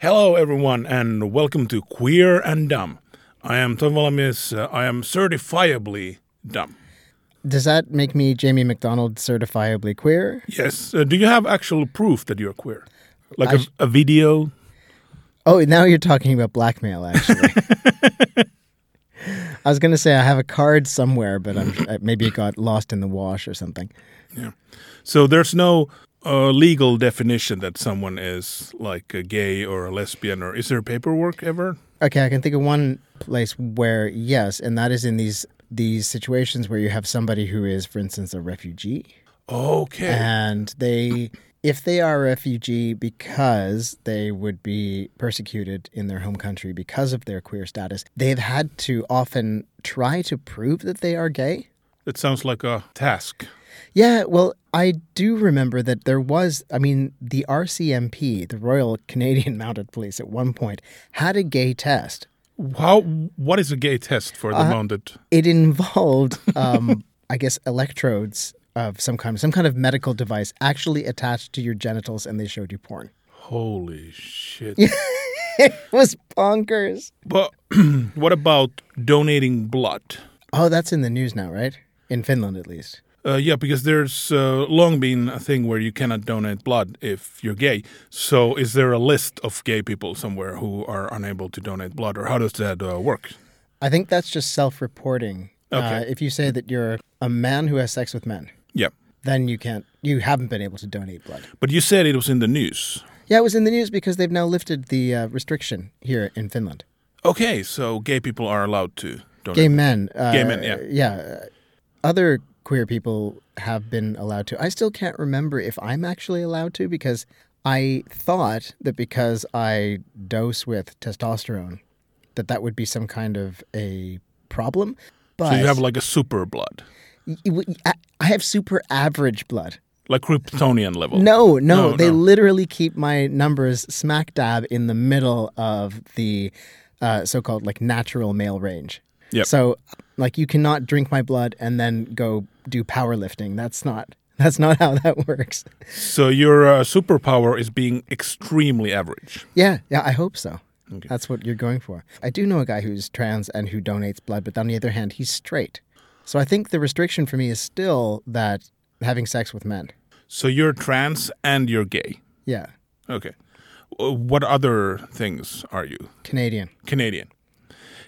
Hello, everyone, and welcome to Queer and Dumb. I am Tomi Valamies. Uh, I am certifiably dumb. Does that make me Jamie McDonald certifiably queer? Yes. Uh, do you have actual proof that you're queer? Like I a sh- a video? Oh, now you're talking about blackmail, actually. I was going to say I have a card somewhere, but I'm, uh, maybe it got lost in the wash or something. Yeah. So there's no uh, legal definition that someone is like a gay or a lesbian, or is there paperwork ever? Okay, I can think of one place where yes, and that is in these these situations where you have somebody who is, for instance, a refugee, Okay. and they if they are a refugee because they would be persecuted in their home country because of their queer status, they've had to often try to prove that they are gay. That sounds like a task. Yeah, well, I do remember that there was, I mean, the RCMP, the Royal Canadian Mounted Police, at one point had a gay test. How? What is a gay test for the Uh, mounted? It involved, um, I guess, electrodes of some kind, some kind of medical device actually attached to your genitals, and they showed you porn. Holy shit! It was bonkers. But what about donating blood? Oh, that's in the news now, right? In Finland, at least. Uh, yeah, because there's uh, long been a thing where you cannot donate blood if you're gay. So, is there a list of gay people somewhere who are unable to donate blood, or how does that uh, work? I think that's just self-reporting. Okay. Uh, if you say that you're a man who has sex with men, Yeah, then you can't. You haven't been able to donate blood. but you said it was in the news. Yeah, it was in the news because they've now lifted the uh, restriction here in Finland. Okay, so gay people are allowed to donate. Gay men. Uh, Gay men, yeah. Yeah. Other queer people have been allowed to. I still can't remember if I'm actually allowed to because I thought that because I dose with testosterone, that that would be some kind of a problem. But so you have like a super blood, I have super average blood. like Kryptonian level. No, no, No, they no. literally keep my numbers smack dab in the middle of the uh, so-called like natural male range. Yep. So, like, you cannot drink my blood and then go do powerlifting. That's not that's not how that works. So your uh, superpower is being extremely average. Yeah, yeah, I hope so. Okay. That's what you're going for. I do know a guy who's trans and who donates blood, but on the other hand, he's straight. So I think the restriction for me is still that having sex with men. So you're trans and you're gay. Yeah, Okay. Uh, What other things are you? Canadian. Canadian.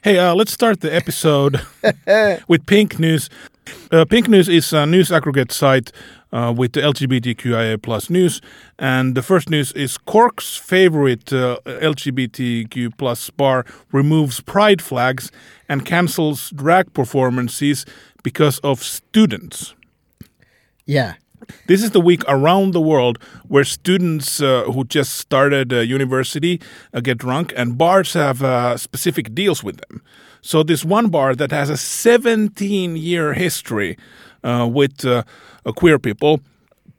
Hey, uh, let's start the episode with Pink News. Uh, Pink News is a news aggregate site uh, with the LGBTQIA plus news, and the first news is Cork's favorite uh, LGBTQ plus bar removes pride flags and cancels drag performances because of students. Yeah, This is the week around the world where students uh, who just started uh, university uh, get drunk, and bars have uh, specific deals with them. So, this one bar that has a 17 year history uh, with uh, queer people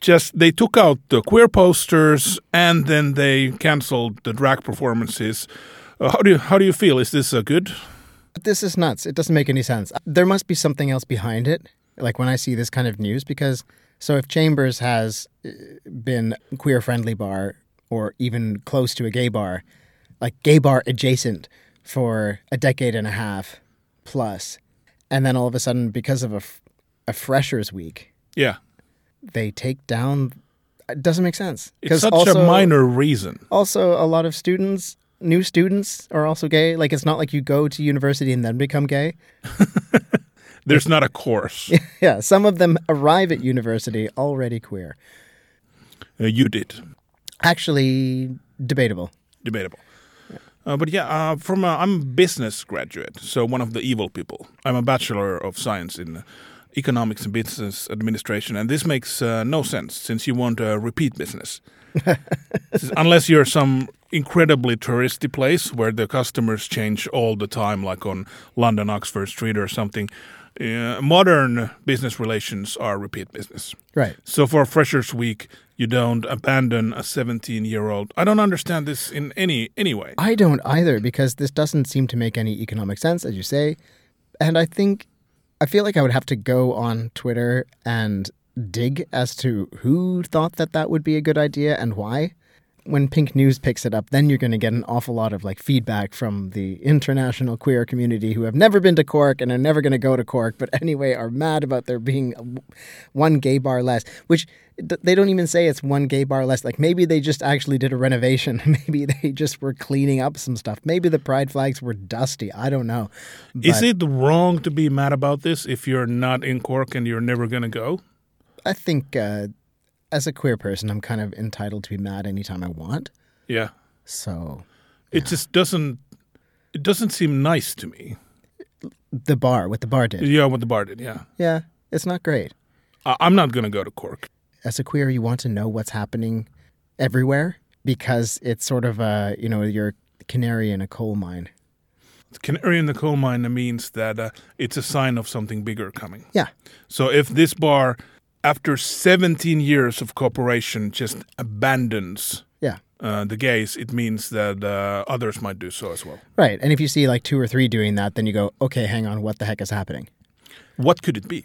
just they took out the queer posters and then they canceled the drag performances. How do you, how do you feel? Is this good? This is nuts. It doesn't make any sense. There must be something else behind it. Like when I see this kind of news, because so if Chambers has uh, been queer friendly bar or even close to a gay bar, like gay bar adjacent for a decade and a half plus, and then all of a sudden, because of a, f- a freshers week, Yeah, they take down. It doesn't make sense. it's such also, a minor reason. Also, a lot of students, new students, are also gay. Like it's not like you go to university and then become gay. There's not a course. Yeah, some of them arrive at university already queer. Uh, you did. Actually, debatable. debatable. Uh, but yeah, uh, from a, I'm a business graduate, so one of the evil people. I'm a bachelor of science in economics and business administration, and this makes uh, no sense since you want a repeat business. Unless you're some incredibly touristy place where the customers change all the time, like on London Oxford Street or something. Uh, modern business relations are repeat business. Right. So for Freshers Week, you don't abandon a 17 year old. I don't understand this in any any way. I don't either because this doesn't seem to make any economic sense, as you say. And I think, I feel like I would have to go on Twitter and dig as to who thought that that would be a good idea and why. When Pink News picks it up, then you're going to get an awful lot of like feedback from the international queer community who have never been to Cork and are never going to go to Cork, but anyway are mad about there being one gay bar less, which they don't even say it's one gay bar less. Like maybe they just actually did a renovation. maybe they just were cleaning up some stuff. Maybe the pride flags were dusty. I don't know. But Is it wrong to be mad about this if you're not in Cork and you're never going to go? I think uh, as a queer person, I'm kind of entitled to be mad anytime I want. Yeah. So it just doesn't it doesn't seem nice to me. The bar, what the bar did. Yeah, what the bar did. Yeah. Yeah, it's not great. I- I'm not going to go to Cork. As a queer, you want to know what's happening everywhere because it's sort of a you know you're canary in a coal mine. Canary in the coal mine means that uh, it's a sign of something bigger coming. Yeah. So if this bar after 17 years of cooperation, just abandons yeah. Uh, the gays, it means that uh, others might do so as well. Right. And if you see like two or three doing that, then you go, okay, hang on, what the heck is happening? What could it be?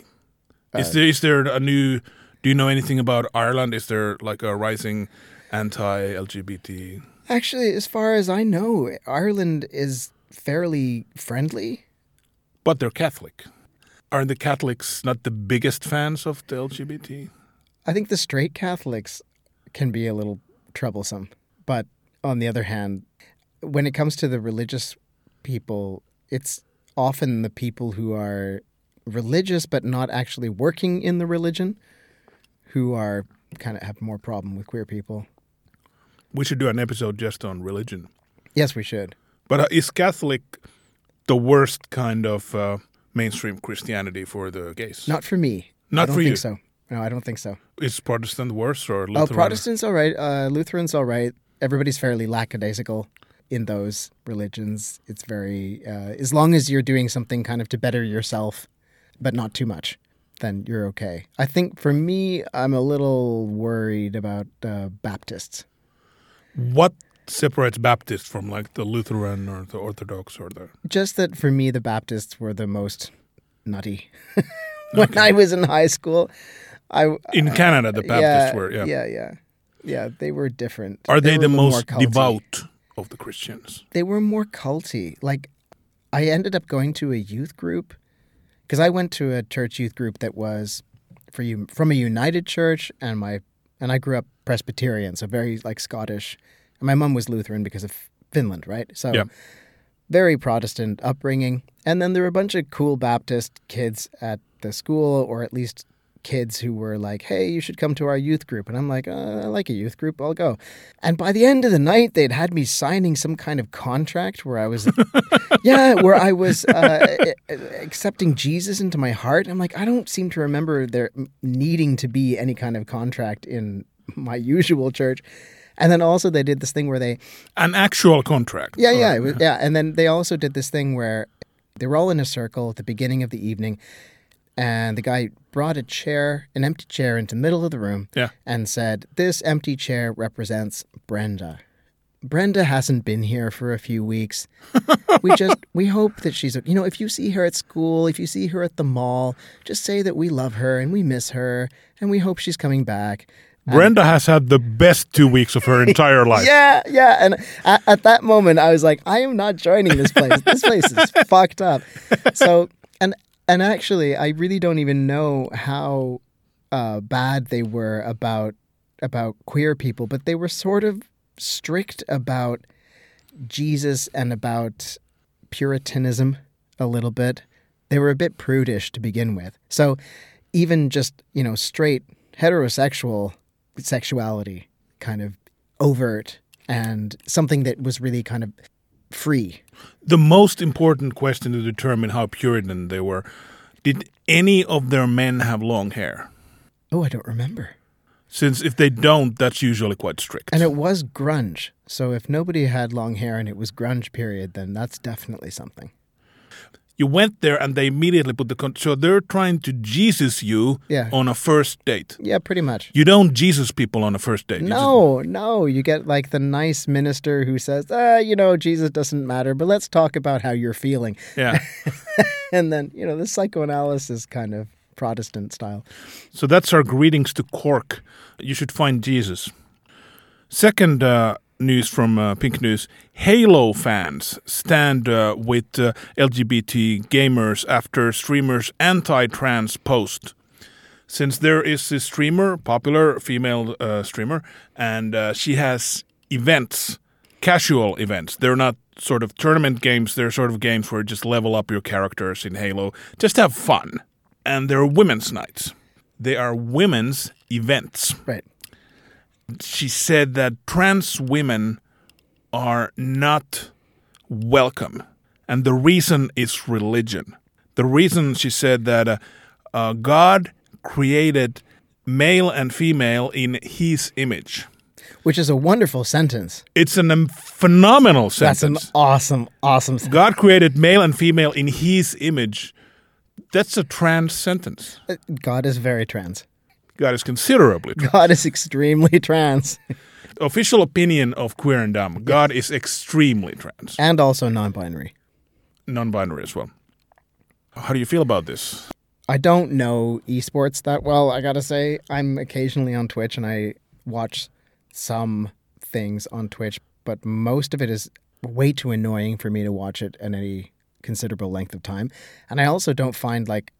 Uh, is there is there a new? Do you know anything about Ireland? Is there like a rising anti-LGBT? Actually, as far as I know, Ireland is fairly friendly. But they're Catholic. Are the Catholics not the biggest fans of the LGBT? I think the straight Catholics can be a little troublesome. But on the other hand, when it comes to the religious people, it's often the people who are religious but not actually working in the religion who are kind of have more problem with queer people. We should do an episode just on religion. Yes, we should. But uh, is Catholic the worst kind of uh, mainstream Christianity for the gays? Not for me. Not I don't for think you. So no, I don't think so. Is Protestant worse or Lutheran? Oh, Protestants all right. Uh, Lutherans all right. Everybody's fairly lackadaisical in those religions. It's very uh, as long as you're doing something kind of to better yourself, but not too much, then you're okay. I think for me, I'm a little worried about uh, Baptists. What separates Baptists from like the Lutheran or the Orthodox or the? Just that for me, the Baptists were the most nutty. when okay. I was in high school, I in Canada the Baptists yeah, were yeah yeah yeah yeah they were different. Are they, they the most devout of the Christians? They were more culty. Like I ended up going to a youth group because I went to a church youth group that was for you from a United Church and my and I grew up Presbyterian, so very like Scottish. And my mom was Lutheran because of Finland, right? So yeah. very Protestant upbringing. And then there were a bunch of cool Baptist kids at the school, or at least kids who were like, "Hey, you should come to our youth group," and I'm like, uh, "I like a youth group. I'll go." And by the end of the night, they'd had me signing some kind of contract where I was, yeah, where I was uh, accepting Jesus into my heart. I'm like, I don't seem to remember there needing to be any kind of contract in my usual church. And then also they did this thing where they an actual contract. Yeah, yeah, was, yeah. And then they also did this thing where they were all in a circle at the beginning of the evening, and the guy brought a chair, an empty chair, into the middle of the room, yeah. and said, "This empty chair represents Brenda." Brenda hasn't been here for a few weeks. we just we hope that she's you know if you see her at school, if you see her at the mall, just say that we love her and we miss her and we hope she's coming back. Brenda has had the best two weeks of her entire life. yeah, yeah. And at, at, that moment, I was like, I am not joining this place. This place is fucked up. So, and and actually, I really don't even know how uh, bad they were about about queer people, but they were sort of strict about Jesus and about Puritanism a little bit. They were a bit prudish to begin with. So, even just you know straight heterosexual sexuality kind of overt and something that was really kind of free. The most important question to determine how Puritan they were did any of their men have long hair? Oh, I don't remember. Since if they don't, that's usually quite strict. And it was grunge. So if nobody had long hair and it was grunge period, then that's definitely something you went there and they immediately put the con- so they're trying to Jesus you yeah. on a first date. Yeah, pretty much. You don't Jesus people on a first date. No, just... no. You get like the nice minister who says, ah, you know, Jesus doesn't matter, but let's talk about how you're feeling. Yeah. and then, you know, the psychoanalysis kind of Protestant style. So that's our greetings to Cork. You should find Jesus. Second uh, news from uh, Pink News Halo fans stand uh, with uh, LGBT gamers after streamer's anti trans post. Since there is a streamer, popular female uh, streamer, and uh, she has events, casual events. They're not sort of tournament games, they're sort of games where you just level up your characters in Halo, just have fun. And they're women's nights. They are women's events Right. She said that trans women are not welcome. And the reason is religion. The reason she said that uh, uh, God created male and female in his image. Which is a wonderful sentence. It's an, um, phenomenal sentence. That's an awesome, awesome sentence. God created male and female in his image. That's a trans sentence. God is very trans. God is considerably trans. God is extremely trans Official opinion of queer and dumb. God is extremely trans. and also non binary. non-binary as well. How do you feel about this? I don't know esports that well, I gotta say. I'm occasionally on Twitch and I watch some things on Twitch, but most of it is way too annoying for me to watch it at any considerable length of time. And I also don't find like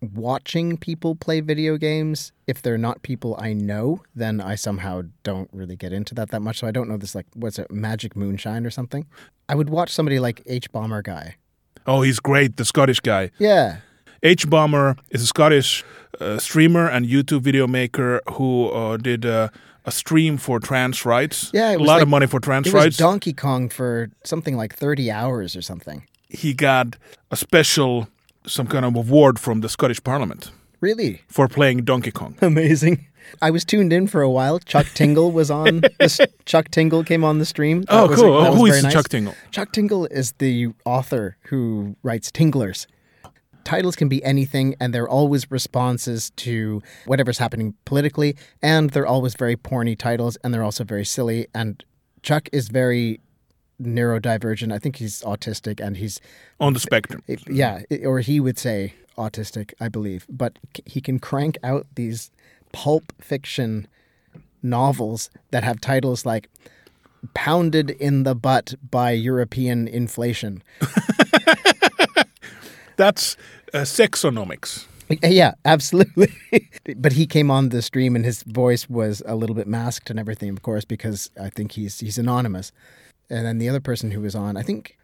watching people play video games if they're not people I know, then I somehow don't really get into that that much. So I don't know this like what's it, Magic Moonshine or something. I would watch somebody like Hbomberguy. Oh, he's great, the Scottish guy. Yeah, H Bomber is a Scottish uh, streamer and YouTube video maker who uh, did uh, a stream for trans rights. Yeah, it a lot like- of money for trans rights. Donkey Kong for something like thirty hours or something. he got a special, some kind of award from the Scottish Parliament Really for playing Donkey Kong. amazing. I was tuned in for a while. Chuck Tingle was on. This, Chuck Tingle came on the stream. That Oh, was- cool. that Oh, who is nice. Chuck Tingle? Chuck Tingle is the author who writes Tinglers. Titles can be anything, and they're always responses to whatever's happening politically, and they're always very porny titles, and they're also very silly. And Chuck is very neurodivergent. I think he's autistic, and he's On the spectrum. yeah, or he would say autistic, I believe. But he can crank out these pulp fiction novels that have titles like "Pounded in the Butt by European Inflation." That's uh, sexonomics. Yeah, absolutely. but he came on the stream and his voice was a little bit masked and everything, of course, because I think he's he's anonymous. And then the other person who was on, I think,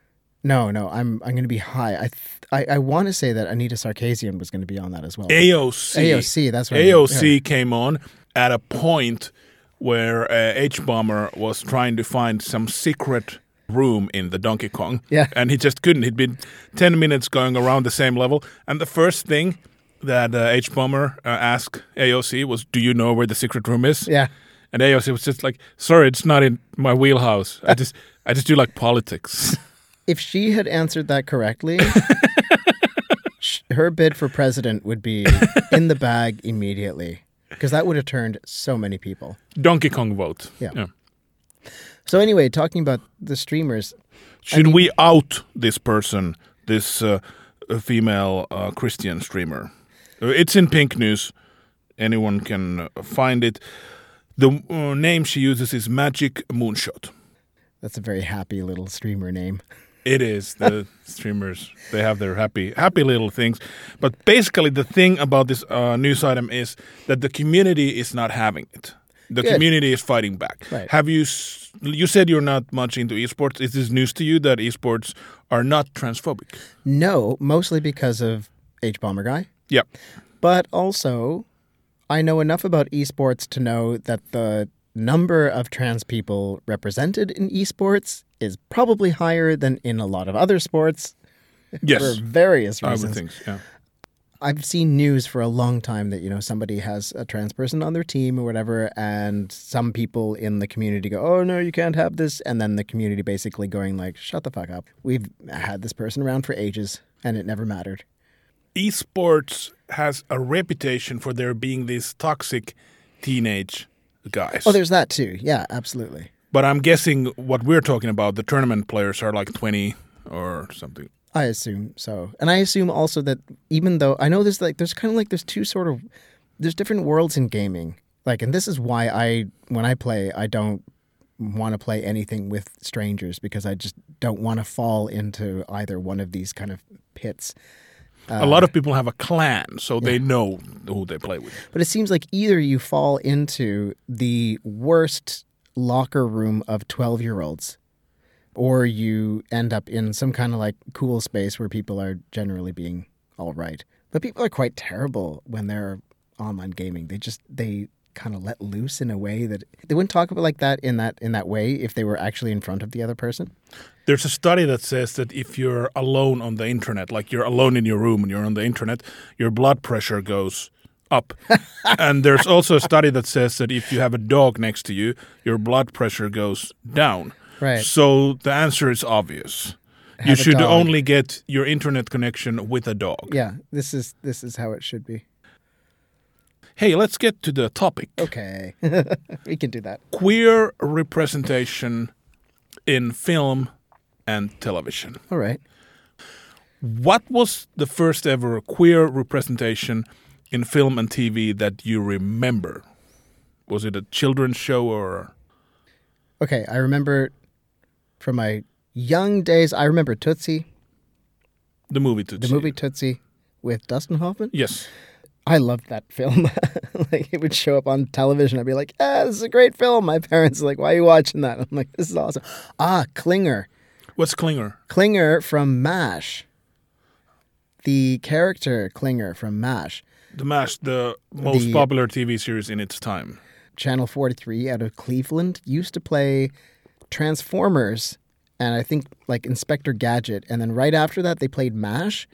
no, no, I'm I'm going to be high. I th- I, I want to say that Anita Sarkeesian was going to be on that as well. AOC. AOC, that's what I mean. AOC came on at a point where uh, H Bomber was trying to find some secret room in the Donkey Kong. Yeah. And he just couldn't. He'd been 10 minutes going around the same level. And the first thing that uh, H Bomber uh, asked AOC was, Do you know where the secret room is? Yeah. And AOC was just like, Sorry, it's not in my wheelhouse. I just, I just do like politics. If she had answered that correctly, her bid for president would be in the bag immediately because that would have turned so many people. Donkey Kong vote. Yeah. So anyway, talking about the streamers, Should we out this person, this uh, uh, female uh, Christian streamer? Uh, It's in Pink News. Anyone can uh, find it. The uh, name she uses is Magic Moonshot. that's a very happy little streamer name. It is the streamers. They have their happy, happy little things. But basically, the thing about this uh, news item is that the community is not having it. The Good. community is fighting back. Right. Have you? You said you're not much into esports. Is this news to you that esports are not transphobic? No, mostly because of Hbomberguy, Yep. but also I know enough about esports to know that the number of trans people represented in esports is probably higher than in a lot of other sports Yes. for various reasons. I would think. Yeah. I've seen news for a long time that you know somebody has a trans person on their team or whatever, and some people in the community go, "Oh no, you can't have this," and then the community basically going like, "Shut the fuck up. We've had this person around for ages, and it never mattered." Esports has a reputation for there being these toxic teenage guys. Oh, there's that too. Yeah, absolutely. but I'm guessing what we're talking about, the tournament players are like 20 or something. I assume so, and I assume also that even though I know there's like there's kind of like there's two sort of there's different worlds in gaming. Like, and this is why I when I play I don't want to play anything with strangers because I just don't want to fall into either one of these kind of pits. A lot of people have a clan, so they know who they play with. But it seems like either you fall into the worst locker room of 12 year olds or you end up in some kind of like cool space where people are generally being all right. But people are quite terrible when they're online gaming. They just, they kind of let loose in a way that they wouldn't talk about like that in that in that way if they were actually in front of the other person. There's a study that says that if you're alone on the internet, like you're alone in your room and you're on the internet, your blood pressure goes up. and there's also a study that says that if you have a dog next to you, your blood pressure goes down. Right. So the answer is obvious. you Have a should only get your internet connection with a dog. Yeah, this is this is how it should be. Hey, let's get to the topic. Okay. we can do that. Queer representation in film and television. All right. What was the first ever queer representation in film and TV that you remember? Was it a children's show or Okay, I remember from my young days, I remember Tootsie, the movie to the movie Tootsie with Dustin Hoffman. Yes. I loved that film. like it would show up on television. I'd be like, "Ah, this is a great film." My parents are like, "Why are you watching that?" I'm like, "This is awesome." Ah, Klinger. What's Klinger? Klinger from MASH. The character Klinger from MASH. The MASH, the most The- popular TV series in its time. Channel 43 out of Cleveland used to play Transformers and I think like Inspector Gadget. And then right after that, they played MASH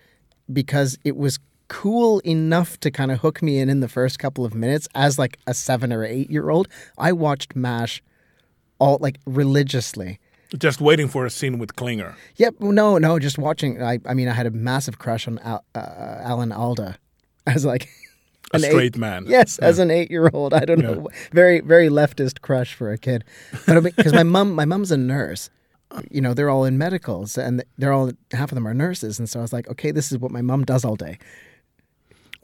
because it was cool enough to kind of hook me in in the first couple of minutes as like a seven or eight year old. I watched MASH all like religiously. Just waiting for a scene with Klinger. Yep. No, no, just watching. I, I mean, I had a massive crush on Al, uh, Alan Alda as like A an eight- straight man. Yes, as an eight-year-old, I don't know, very very leftist crush for a kid, but because my mom my mom's a nurse, you know, they're all in medicals and they're all half of them are nurses, and so I was like, okay, this is what my mom does all day.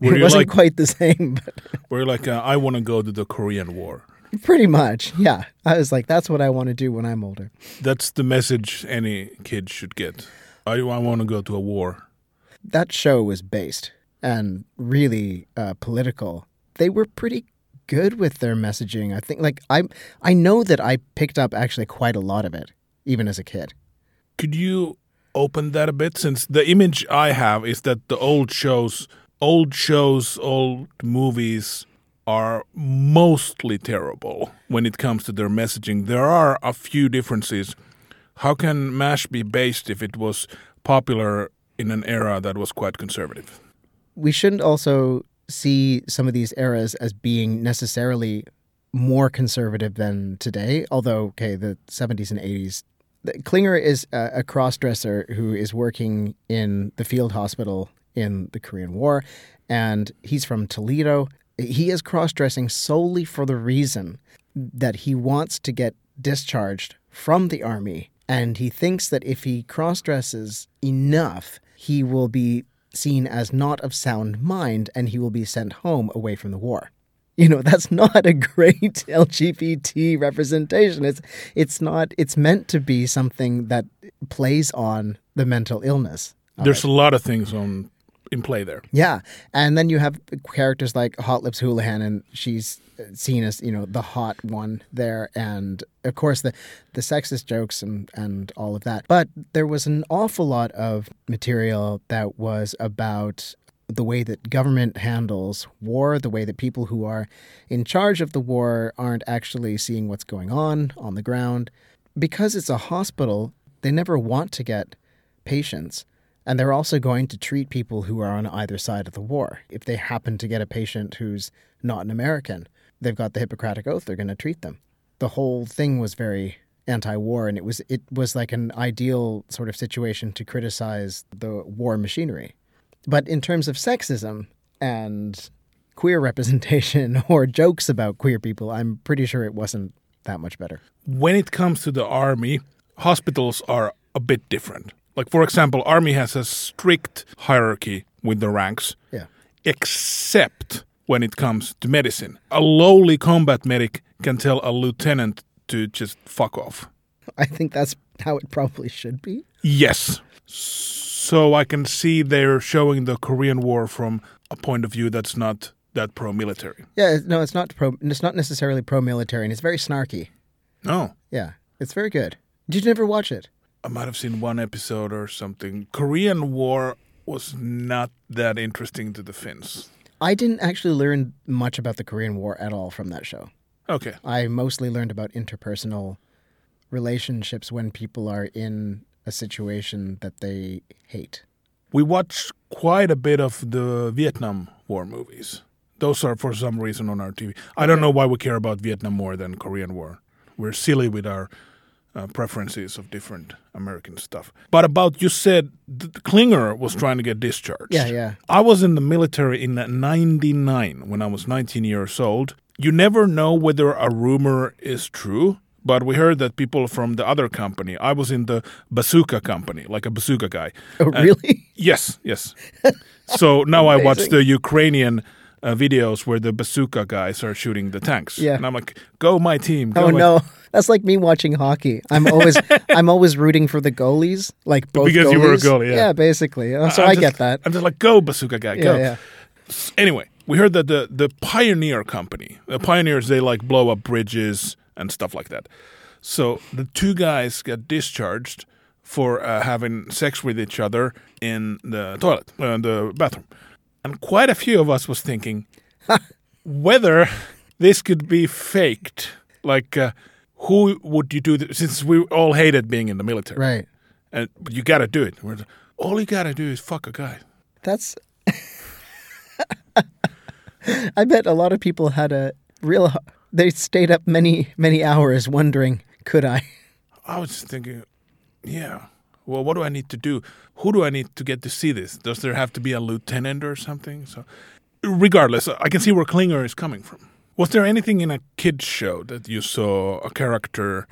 Were it wasn't like, quite the same, but were you like, uh, I want to go to the Korean War? pretty much, yeah. I was like, that's what I want to do when I'm older. That's the message any kid should get. I, I want to go to a war. That show was based and really uh, political. They were pretty good with their messaging. I think, like I I know that I picked up actually quite a lot of it, even as a kid. Could you open that a bit? Since the image I have is that the old shows, old shows, old movies are mostly terrible when it comes to their messaging. There are a few differences. How can MASH be based if it was popular in an era that was quite conservative? we shouldn't also see some of these eras as being necessarily more conservative than today. Although, okay, the 70s and 80s. Klinger is a, a cross-dresser who is working in the field hospital in the Korean War, and he's from Toledo. He is cross-dressing solely for the reason that he wants to get discharged from the army, and he thinks that if he cross-dresses enough, he will be seen as not of sound mind and he will be sent home away from the war. You know, that's not a great LGBT representation. It's it's not it's meant to be something that plays on the mental illness. There's it. a lot of things on in play there. Yeah. And then you have characters like Hot Lips Houlihan, and she's seen as, you know, the hot one there. And of course, the, the sexist jokes and, and all of that. But there was an awful lot of material that was about the way that government handles war, the way that people who are in charge of the war aren't actually seeing what's going on on the ground. Because it's a hospital, they never want to get patients. And they're also going to treat people who are on either side of the war. If they happen to get a patient who's not an American, they've got the Hippocratic Oath, they're going to treat them. The whole thing was very anti-war and it was it was like an ideal sort of situation to criticize the war machinery. But in terms of sexism and queer representation or jokes about queer people, I'm pretty sure it wasn't that much better. when it comes to the army, hospitals are a bit different. Like for example, army has a strict hierarchy with the ranks, Yeah. except when it comes to medicine. A lowly combat medic can tell a lieutenant to just fuck off. I think that's how it probably should be. Yes. So I can see they're showing the Korean War from a point of view that's not that pro-military. Yeah, no, it's not pro. It's not necessarily pro-military, and it's very snarky. No. Yeah, it's very good. Did you never watch it? I might have seen one episode or something. Korean War was not that interesting to the Finns. I didn't actually learn much about the Korean War at all from that show. Okay. I mostly learned about interpersonal relationships when people are in a situation that they hate. We watched quite a bit of the Vietnam War movies. Those are for some reason on our TV. I don't know why we care about Vietnam more than Korean War. We're silly with our uh, preferences of different American stuff. But about you said Klinger was trying to get discharged. Yeah, yeah. I was in the military in 99 when I was 19 years old. You never know whether a rumor is true, but we heard that people from the other company, I was in the bazooka company, like a bazooka guy. Oh, really? Yes, yes. so now I watch the Ukrainian uh, videos where the bazooka guys are shooting the tanks. Yeah. And I'm like, go my team. Go oh my no, that's like me watching hockey. I'm always I'm always rooting for the goalies, like both Because you were a goalie, yeah. yeah, basically. So I'm I just- get that. I'm just like, go bazooka guy, Yeah, go. yeah. Anyway, we heard that the the Pioneer company, the Pioneers, they like blow up bridges and stuff like that. So the two guys got discharged for uh, having sex with each other in the toilet, uh, the bathroom, and quite a few of us was thinking whether this could be faked. Like, uh, who would you do this? Since we all hated being in the military, Right. and but you got to do it. All you got to do is fuck a guy. That's. I bet a lot of people had a real. They stayed up many many hours wondering, could I? I was thinking, yeah. Well, what do I need to do? Who do I need to get to see this? Does there have to be a lieutenant or something? So, regardless, I can see where Klinger is coming from. Was there anything in a kids show that you saw a character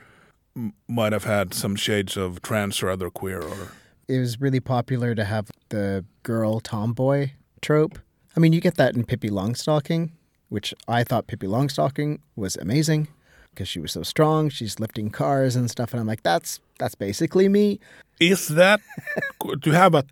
might have had some shades of trans or other queer or? It was really popular to have the girl tomboy trope. I mean, you get that in Pippi Longstocking, which I thought Pippi Longstocking was amazing because she was so strong. She's lifting cars and stuff, and I'm like, that's that's basically me. Is that to have a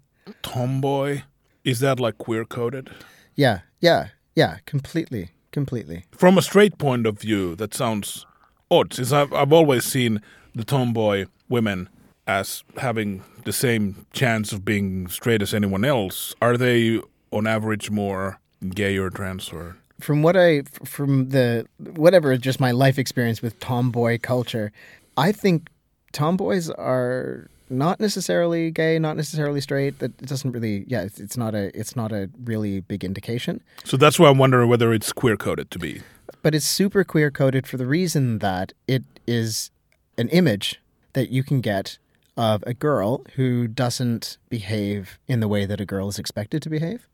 tomboy? Is that like queer coded? Yeah, yeah, yeah, completely, completely. From a straight point of view, that sounds odd, since I've, I've always seen the tomboy women as having the same chance of being straight as anyone else. Are they, on average, more gay or trans or? From what I from the whatever just my life experience with tomboy culture, I think tomboys are not necessarily gay, not necessarily straight. That it doesn't really yeah, it's, it's not a it's not a really big indication. So that's why I'm wondering whether it's queer coded to be. But it's super queer coded for the reason that it is an image that you can get of a girl who doesn't behave in the way that a girl is expected to behave.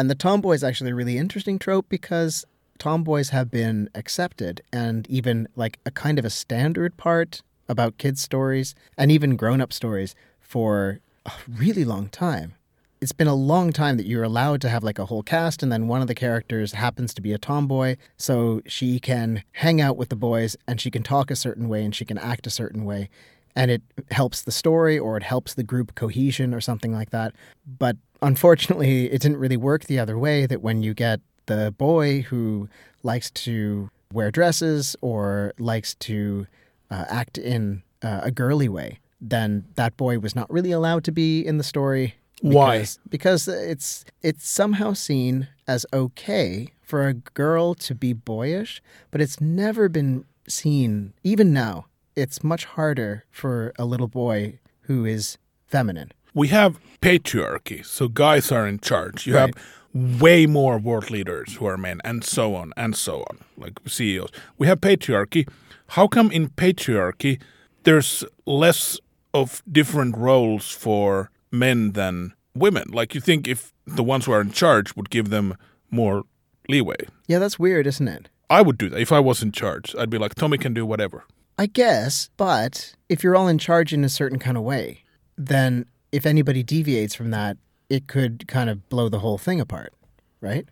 And the tomboy is actually a really interesting trope because tomboys have been accepted and even like a kind of a standard part about kids' stories and even grown up stories for a really long time. It's been a long time that you're allowed to have like a whole cast, and then one of the characters happens to be a tomboy, so she can hang out with the boys and she can talk a certain way and she can act a certain way. And it helps the story or it helps the group cohesion or something like that. But unfortunately, it didn't really work the other way that when you get the boy who likes to wear dresses or likes to uh, act in uh, a girly way, then that boy was not really allowed to be in the story. Why? Because, because it's it's somehow seen as okay for a girl to be boyish, but it's never been seen. Even now, it's much harder for a little boy who is feminine. We have patriarchy, so guys are in charge. You have way more world leaders who are men, and so on and so on, like CEOs. We have patriarchy. How come in patriarchy there's less of different roles for men than women? Like you think if the ones who are in charge would give them more leeway. Yeah, that's weird, isn't it? I would do that if I was in charge. I'd be like, Tomi can do whatever. I guess, but if you're all in charge in a certain kind of way, then if anybody deviates from that, it could kind of blow the whole thing apart, right?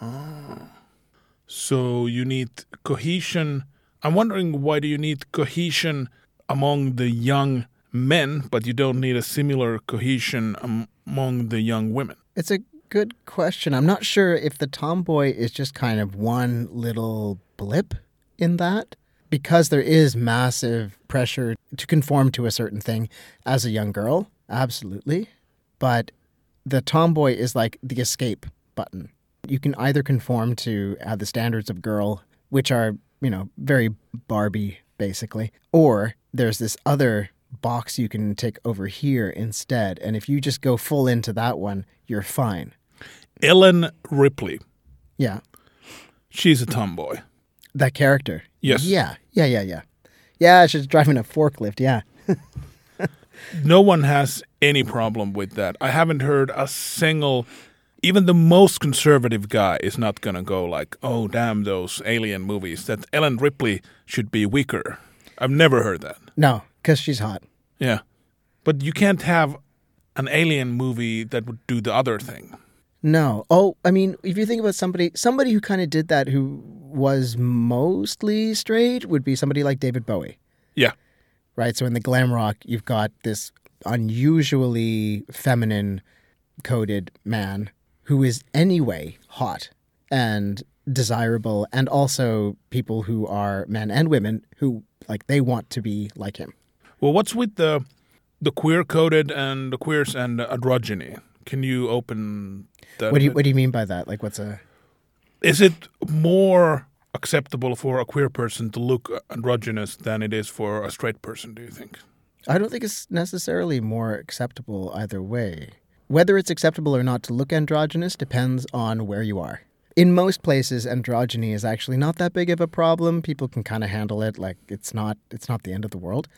Ah. So you need cohesion I'm wondering why do you need cohesion among the young men, but you don't need a similar cohesion among the young women? It's a good question. I'm not sure if the tomboy is just kind of one little blip in that because there is massive pressure to conform to a certain thing as a young girl. Absolutely. But the tomboy is like the escape button. You can either conform to uh, the standards of girl, which are, you know, very Barbie basically, or there's this other box you can take over here instead. And if you just go full into that one, you're fine. Ellen Ripley, Yeah. she's a tomboy. That character. Yes. Yeah. Yeah. Yeah. Yeah. Yeah. She's driving a forklift. Yeah. No one has any problem with that. I haven't heard a single, even the most conservative guy is not going to go like, oh, damn those alien movies, that Ellen Ripley should be weaker. I've never heard that. No, because she's hot. Yeah. But you can't have an alien movie that would do the other thing. No. Oh, I mean, if you think about somebody, somebody who kind of did that, who was mostly straight, would be somebody like David Bowie, Yeah. right? So in the glam rock, you've got this unusually feminine coded man who is anyway hot and desirable, and also people who are men and women who like they want to be like him. Well, what's with the the queer coded and the queers and androgyny? Can you open that? What do you? What do you mean by that? Like, what's a Is it more acceptable for a queer person to look androgynous than it is for a straight person? Do you think? I don't think it's necessarily more acceptable either way. Whether it's acceptable or not to look androgynous depends on where you are. In most places, androgyny is actually not that big of a problem. People can kind of handle it. Like it's not it's not the end of the world.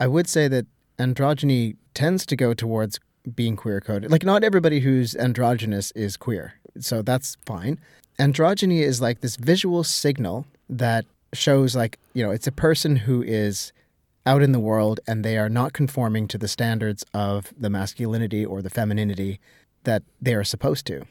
I would say that androgyny tends to go towards being queer coded. Like not everybody who's androgynous is queer. So that's fine. Androgyny is like this visual signal that shows like, you know, it's a person who is out in the world and they are not conforming to the standards of the masculinity or the femininity that they are supposed to.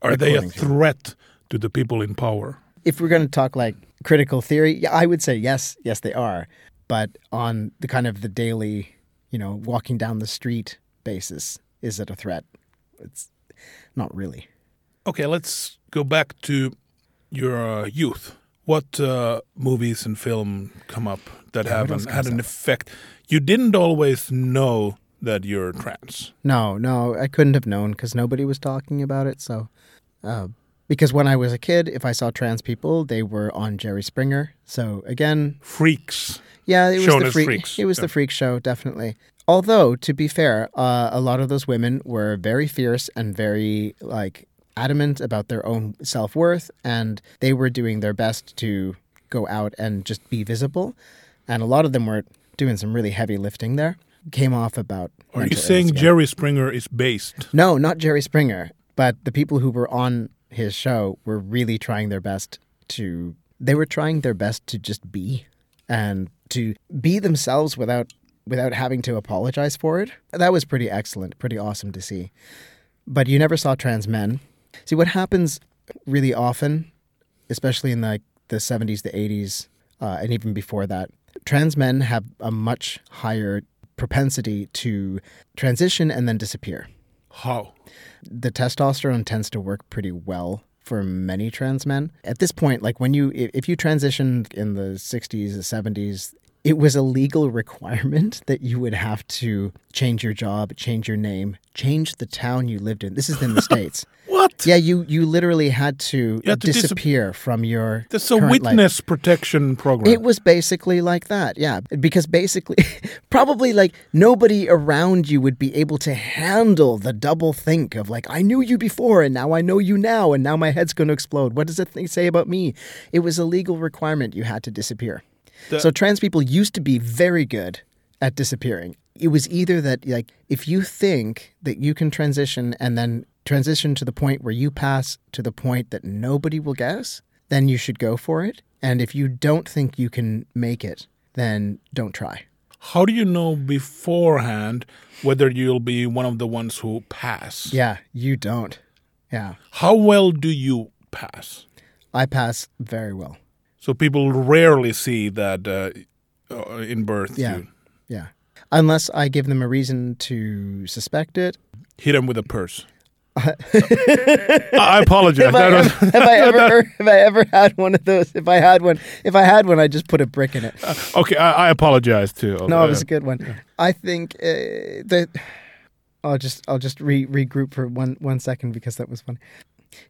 Are they a According to- threat to the people in power? If we're going to talk like critical theory, yeah, I would say yes, yes, they are. But on the kind of the daily, you know, walking down the street basis, is it a threat? It's not really. Okay, let's go back to your uh, youth. What uh, movies and film come up that Yeah, have an, had an up? effect? You didn't always know that you're trans. No, no, I couldn't have known because nobody was talking about it. So, uh, because when I was a kid, if I saw trans people, they were on Jerry Springer. So again, Freaks. Yeah, it was shown the freak. freaks. It was Yeah. the freak show, definitely. Although, to be fair, uh, a lot of those women were very fierce and very like adamant about their own self worth, and they were doing their best to go out and just be visible. And a lot of them were doing some really heavy lifting there. Came off about. Are you saying illness, yeah. Jerry Springer is based? No, not Jerry Springer, but the people who were on his show were really trying their best to they were trying their best to just be and to be themselves without without having to apologize for it. That was pretty excellent, pretty awesome to see. But you never saw trans men. See what happens really often, especially in like the 70s, the 80s, uh, and even before that. Trans men have a much higher propensity to transition and then disappear How? the testosterone tends to work pretty well for many trans men. At this point, like when you if you transitioned in the 60s, the 70s, it was a legal requirement that you would have to change your job, change your name, change the town you lived in. This is in the states. What? Yeah, you you literally had to, had to uh, disap- disappear from your That's a current life. witness protection program. It was basically like that, yeah. Because basically, probably like nobody around you would be able to handle the double think of like, I knew you before and now I know you now and now my head's going to explode. What does it th- say about me? It was a legal requirement you had to disappear. The- so trans people used to be very good at disappearing. It was either that like if you think that you can transition and then transition to the point where you pass to the point that nobody will guess, then you should go for it. And if you don't think you can make it, then don't try. How do you know beforehand whether you'll be one of the ones who pass? Yeah, you don't. Yeah. How well do you pass? I pass very well. So people rarely see that uh, uh, in birth. Yeah. Yeah. Unless I give them a reason to suspect it. hit them with a purse. I apologize. Have I, ever, have I ever have I ever had one of those? If I had one, if I had one, I'd just put a brick in it. okay, I, I apologize too. No, Uh, it was a good one. I think uh, that I'll just I'll just re- regroup for one one second because that was fun.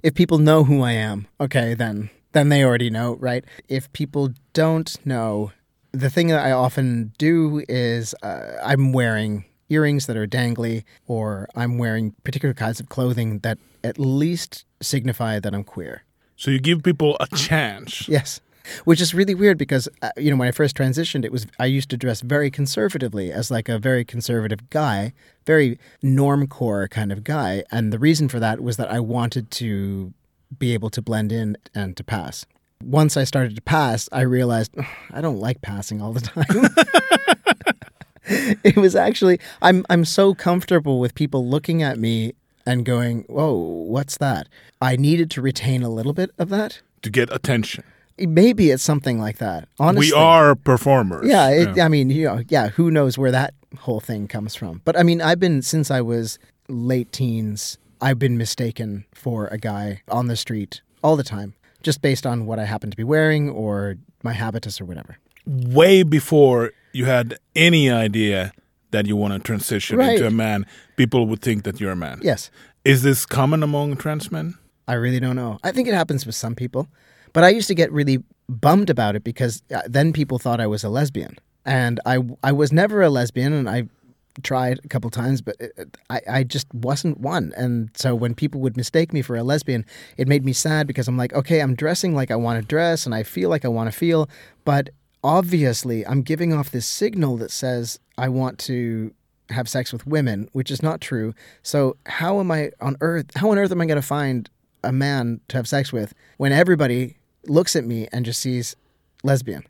If people know who I am, okay, then then they already know, right? If people don't know, the thing that I often do is uh, I'm wearing earrings that are dangly, or I'm wearing particular kinds of clothing that at least signify that I'm queer. So you give people a chance. Yes. Which is really weird because uh, you know when I first transitioned it was I used to dress very conservatively as like a very conservative guy, very normcore kind of guy, and the reason for that was that I wanted to be able to blend in and to pass. Once I started to pass, I realized "Ugh, I don't like passing all the time. it was actually I'm I'm so comfortable with people looking at me and going, "Whoa, what's that?" I needed to retain a little bit of that. to get attention. Maybe it's something like that. Honestly, We are performers. Yeah, it, I mean, you know, yeah. Who knows where that whole thing comes from? But I mean, I've been since I was late teens. I've been mistaken for a guy on the street all the time, just based on what I happen to be wearing or my habitus or whatever. Way before you had any idea that you want to transition Right. into a man, people would think that you're a man. Yes, Is this common among trans men? I really don't know. I think it happens with some people, but I used to get really bummed about it because uh, then people thought I was a lesbian, and I I was never a lesbian, and I tried a couple times, but it, it- I I just wasn't one. And so when people would mistake me for a lesbian, it made me sad because I'm like, okay, I'm dressing like I want to dress, and I feel like I want to feel, but obviously I'm giving off this signal that says I want to have sex with women, which is not true. So how am I on earth? How on earth am I going to find a man to have sex with when everybody looks at me and just sees lesbian?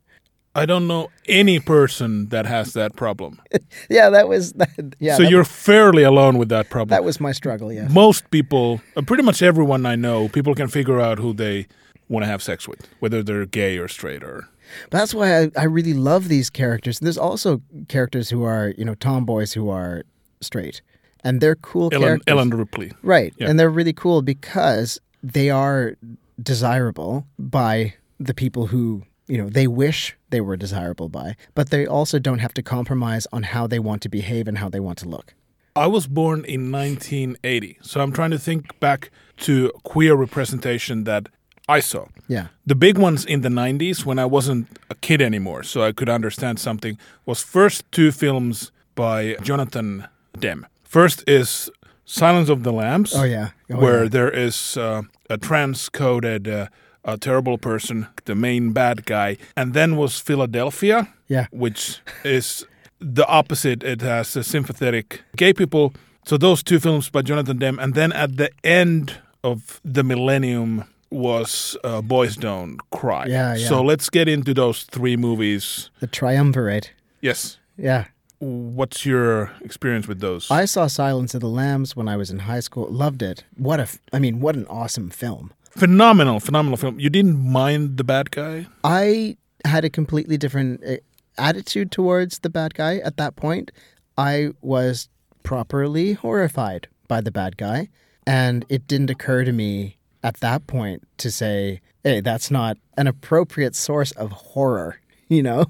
I don't know any person that has that problem. Yeah, that was that. Yeah, so that, you're fairly alone with that problem. that was my struggle. Yeah, Most people, uh, pretty much everyone I know, people can figure out who they want to have sex with, whether they're gay or straight or. but that's why I, I really love these characters. There's also characters who are you know tomboys who are straight, and they're cool Ellen, characters. Ellen Ripley. Right. Yeah. And they're really cool because they are desirable by the people who, you know, they wish they were desirable by, but they also don't have to compromise on how they want to behave and how they want to look. I was born in 1980, so I'm trying to think back to queer representation that I saw. Yeah. The big ones in the 90s when I wasn't a kid anymore, so I could understand something, was first two films by Jonathan Demme. First is Silence of the Lambs, Oh, yeah. Oh, where yeah. there is uh, a transcoded, uh, a terrible person, the main bad guy, and then was Philadelphia, Yeah. which is the opposite. It has a sympathetic gay people. So those two films by Jonathan Demme, and then at the end of the millennium was uh, Boys Don't Cry. Yeah, yeah. So let's get into those three movies. The triumvirate. Yes. Yeah. What's your experience with those? I saw Silence of the Lambs when I was in high school. Loved it. What a, f- I mean, what an awesome film. Phenomenal, phenomenal film. You didn't mind the bad guy? I had a completely different uh, attitude towards the bad guy at that point. I was properly horrified by the bad guy, and it didn't occur to me at that point to say, "Hey, that's not an appropriate source of horror." You know?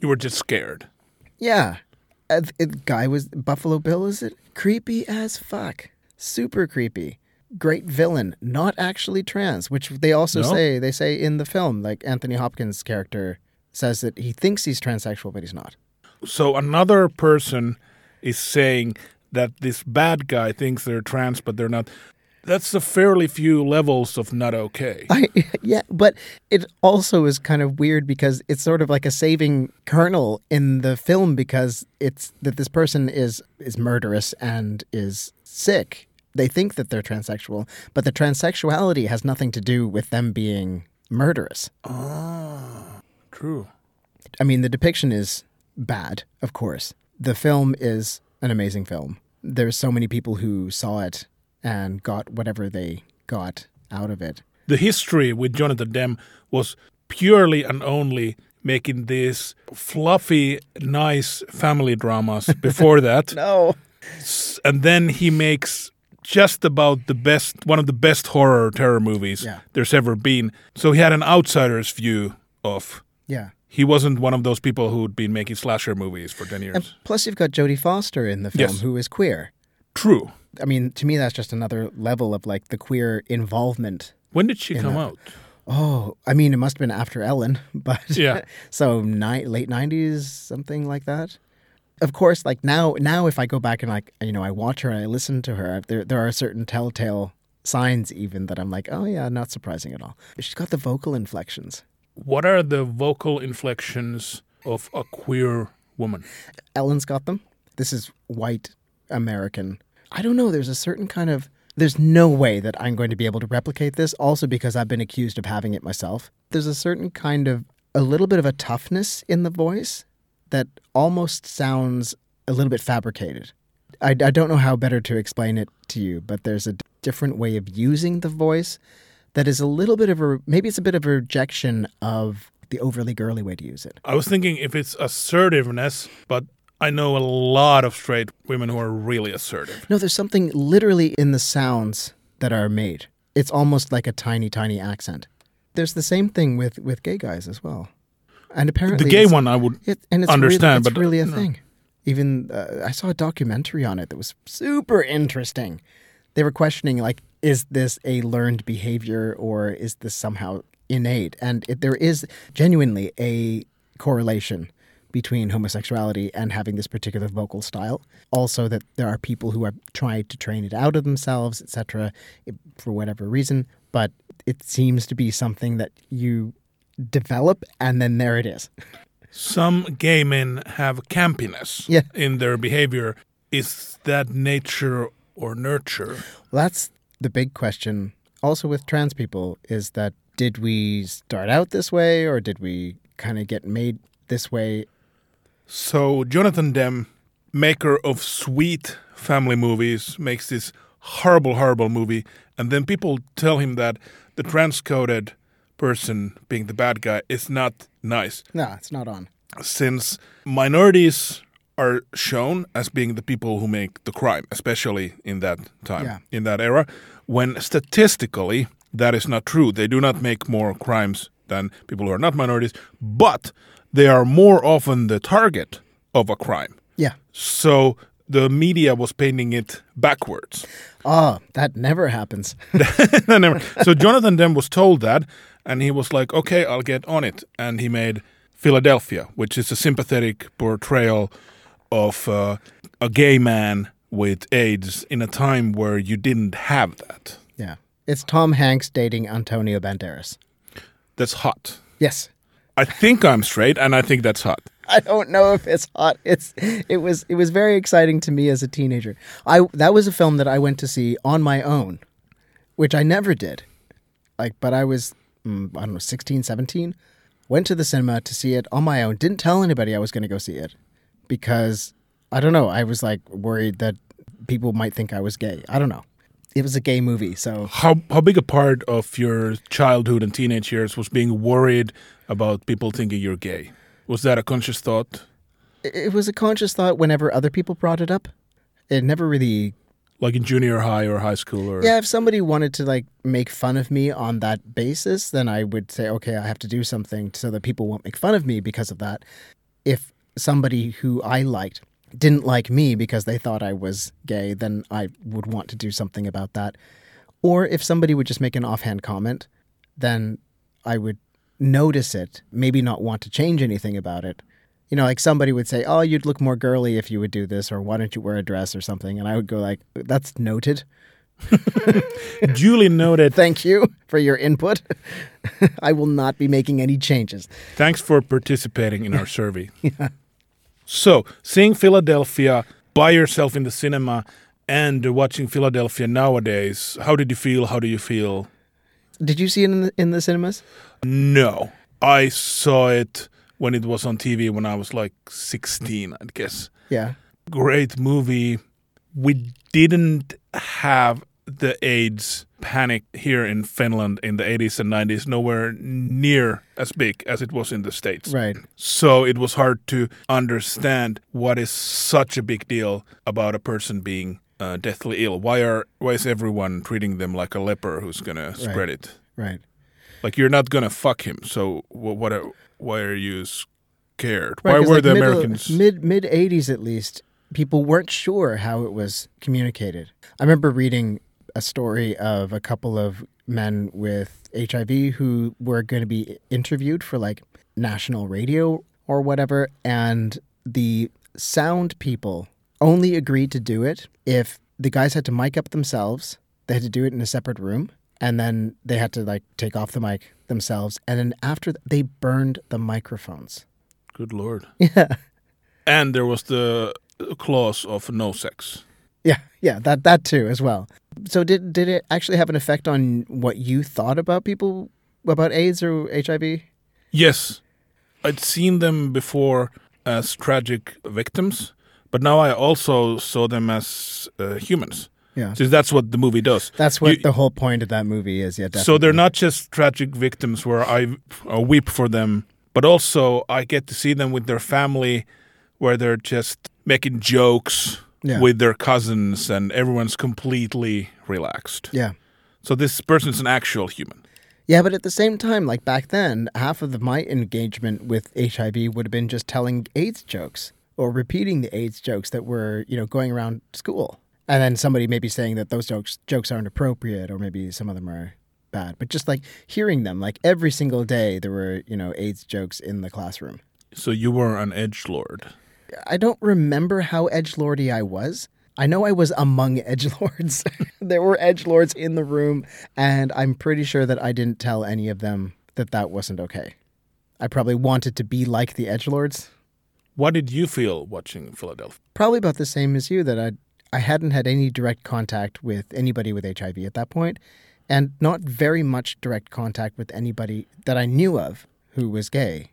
You were just scared. Yeah. The guy was Buffalo Bill. Is it creepy as fuck? Super creepy. Great villain, not actually trans, which they also No? say. They say in the film, like Anthony Hopkins' character says that he thinks he's transsexual, but he's not. So another person is saying that this bad guy thinks they're trans, but they're not. That's a fairly few levels of not okay. I, yeah, but it also is kind of weird because it's sort of like a saving kernel in the film because it's that this person is is murderous and is sick. They think that they're transsexual, but the transsexuality has nothing to do with them being murderous. Ah, true. I mean, the depiction is bad, of course. The film is an amazing film. There's so many people who saw it and got whatever they got out of it. The history with Jonathan Demme was purely and only making these fluffy, nice family dramas before that. No. And then he makes just about the best, one of the best horror terror movies Yeah. there's ever been. So he had an outsider's view of. Yeah. He wasn't one of those people who'd been making slasher movies for 10 years. And plus, you've got Jodie Foster in the film, Yes. who is queer. True. I mean, to me, that's just another level of like the queer involvement. When did she come that. out? Oh, I mean, it must have been after Ellen, but Yeah. so ni- late '90s, something like that. Of course, like now, now if I go back and like you know I watch her and I listen to her, there there are certain telltale signs even that I'm like, oh yeah, not surprising at all. She's got the vocal inflections. What are the vocal inflections of a queer woman? Ellen's got them. This is white American. I don't know. There's a certain kind of. There's no way that I'm going to be able to replicate this. Also, because I've been accused of having it myself. There's a certain kind of a little bit of a toughness in the voice that almost sounds a little bit fabricated. I, I don't know how better to explain it to you, but there's a different way of using the voice that is a little bit of a maybe it's a bit of a rejection of the overly girly way to use it. I was thinking if it's assertiveness, but I know a lot of straight women who are really assertive. No, there's something literally in the sounds that are made. It's almost like a tiny, tiny accent. There's the same thing with with gay guys as well, and apparently The gay one I would It, and it's understand, really, it's but, really a no. thing. Even uh, I saw a documentary on it that was super interesting. They were questioning like, is this a learned behavior or is this somehow innate? And it, there is genuinely a correlation between homosexuality and having this particular vocal style. Also, that there are people who are trying to train it out of themselves, etc., for whatever reason. But it seems to be something that you develop, and then there it is. some gay men have campiness Yeah. in their behavior. Is that nature or nurture? That's the big question. Also, with trans people, is that did we start out this way or did we kind of get made this way? So Jonathan Demme, maker of sweet family movies, makes this horrible, horrible movie, and then people tell him that the transcoded person being the bad guy is not nice. No, it's not on. since minorities are shown as being the people who make the crime, especially in that time, Yeah. in that era, when statistically that is not true. They do not make more crimes than people who are not minorities, but they are more often the target of a crime. Yeah. So the media was painting it backwards. Oh, that never happens. Never- so Jonathan Demme was told that, and he was like, "Okay, I'll get on it." And he made Philadelphia, which is a sympathetic portrayal of uh, a gay man with AIDS in a time where you didn't have that. yeah. It's Tom Hanks dating Antonio Banderas. That's hot. Yes. I think I'm straight, and I think that's hot. I don't know if it's hot. It's it was it was very exciting to me as a teenager. I that was a film that I went to see on my own, which I never did. Like but I was mm, I don't know 16, 17, went to the cinema to see it on my own. Didn't tell anybody I was going to go see it because I don't know, I was like worried that people might think I was gay. I don't know. It was a gay movie, so How how big a part of your childhood and teenage years was being worried about people thinking you're gay? Was that a conscious thought? it, it was a conscious thought whenever other people brought it up. It never really Like in junior high or high school or Yeah, if somebody wanted to like make fun of me on that basis, then I would say, okay, I have to do something so that people won't make fun of me because of that. If somebody who I liked didn't like me because they thought I was gay, then I would want to do something about that. Or if somebody would just make an offhand comment, then I would notice it, maybe not want to change anything about it. You know, like somebody would say, "Oh, you'd look more girly if you would do this," or "Why don't you wear a dress?" or something, and I would go like, "That's noted." duly noted. Thank you for your input. I will not be making any changes. Thanks for participating in our survey. Yeah. So, seeing Philadelphia by yourself in the cinema and watching Philadelphia nowadays, how did you feel? How do you feel? Did you see it in the, in the cinemas? No. I saw it when it was on TV when I was like 16, I guess. Yeah. Great movie. We didn't have the AIDS panic here in Finland in the 80s and 90s nowhere near as big as it was in the States. Right. So it was hard to understand what is such a big deal about a person being uh, deathly ill. Why are why is everyone treating them like a leper who's gonna spread it? Right. Like you're not gonna fuck him. So what? what are, why are you scared? Right, why were like, the middle- Americans? mid mid eighties at least? People weren't sure how it was communicated. I remember reading a story of a couple of men with HIV who were going to be interviewed for like national radio or whatever, and the sound people only agreed to do it if the guys had to mic up themselves. They had to do it in a separate room, and then they had to like take off the mic themselves, and then after th- they burned the microphones. Good lord. Yeah. And there was the clause of no sex. Yeah, yeah, that that too as well. So did did it actually have an effect on what you thought about people about AIDS or HIV? Yes, I'd seen them before as tragic victims, but now I also saw them as uh, humans. Yeah. So that's what the movie does. That's what You- the whole point of that movie is. Yeah, definitely. So they're not just tragic victims where I uh, weep for them, but also I get to see them with their family, where they're just making jokes Yeah. with their cousins, and everyone's completely relaxed. Yeah. So this person's an actual human. Yeah, but at the same time, like back then, half of the, my engagement with HIV would have been just telling AIDS jokes or repeating the AIDS jokes that were, you know, going around school. And then somebody maybe saying that those jokes jokes aren't appropriate or maybe some of them are bad. But just like hearing them, like every single day there were, you know, AIDS jokes in the classroom. So you were an edge lord. I don't remember how edge lordy I was. I know I was among edge lords. there were edge lords in the room, and I'm pretty sure that I didn't tell any of them that that wasn't okay. I probably wanted to be like the edge lords. What did you feel watching Philadelphia? Probably about the same as you that I I hadn't had any direct contact with anybody with HIV at that point, and not very much direct contact with anybody that I knew of who was gay,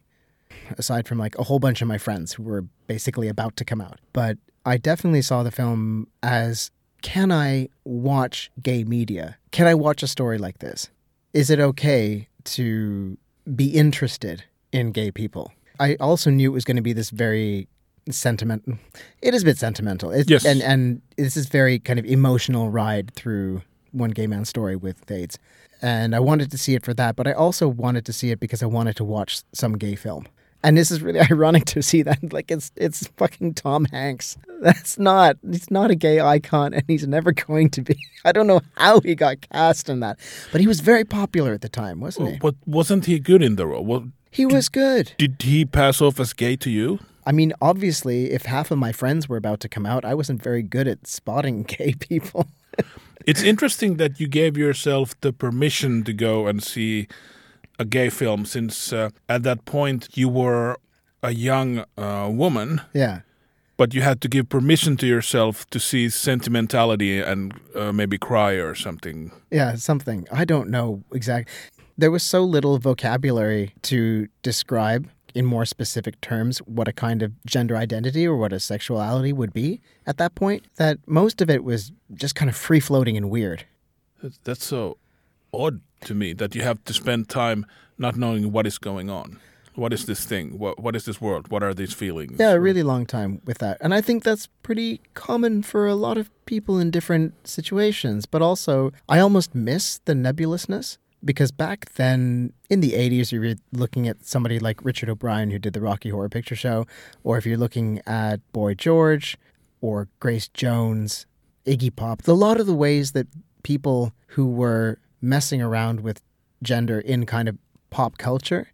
aside from like a whole bunch of my friends who were basically about to come out. But I definitely saw the film as can I watch gay media? Can I watch a story like this? Is it okay to be interested in gay people? I also knew it was going to be this very sentiment. It is a bit sentimental. It's, Yes. and and this is very kind of emotional ride through one gay man's story with AIDS. And I wanted to see it for that, but I also wanted to see it because I wanted to watch some gay film. And this is really ironic to see that like it's it's fucking Tom Hanks. That's not he's not a gay icon and he's never going to be. I don't know how he got cast in that. But he was very popular at the time, wasn't he? But wasn't he good in the role? Well, He was good. did he pass off as gay to you? I mean, obviously, if half of my friends were about to come out, I wasn't very good at spotting gay people. It's interesting that you gave yourself the permission to go and see a gay film, since uh, at that point you were a young uh, woman, yeah. but you had to give permission to yourself to see sentimentality and uh, maybe cry or something. Yeah, something. I don't know exactly. There was so little vocabulary to describe in more specific terms what a kind of gender identity or what a sexuality would be at that point that most of it was just kind of free floating and weird. That's- That's so odd to me that you have to spend time not knowing what is going on. What is this thing? What, what is this world? What are these feelings? Yeah, a really long time with that. And I think that's pretty common for a lot of people in different situations. But also, I almost miss the nebulousness because back then in the 80s, you were looking at somebody like Richard O'Brien who did the Rocky Horror Picture Show, or if you're looking at Boy George or Grace Jones, Iggy Pop, a lot of the ways that people who were messing around with gender in kind of pop culture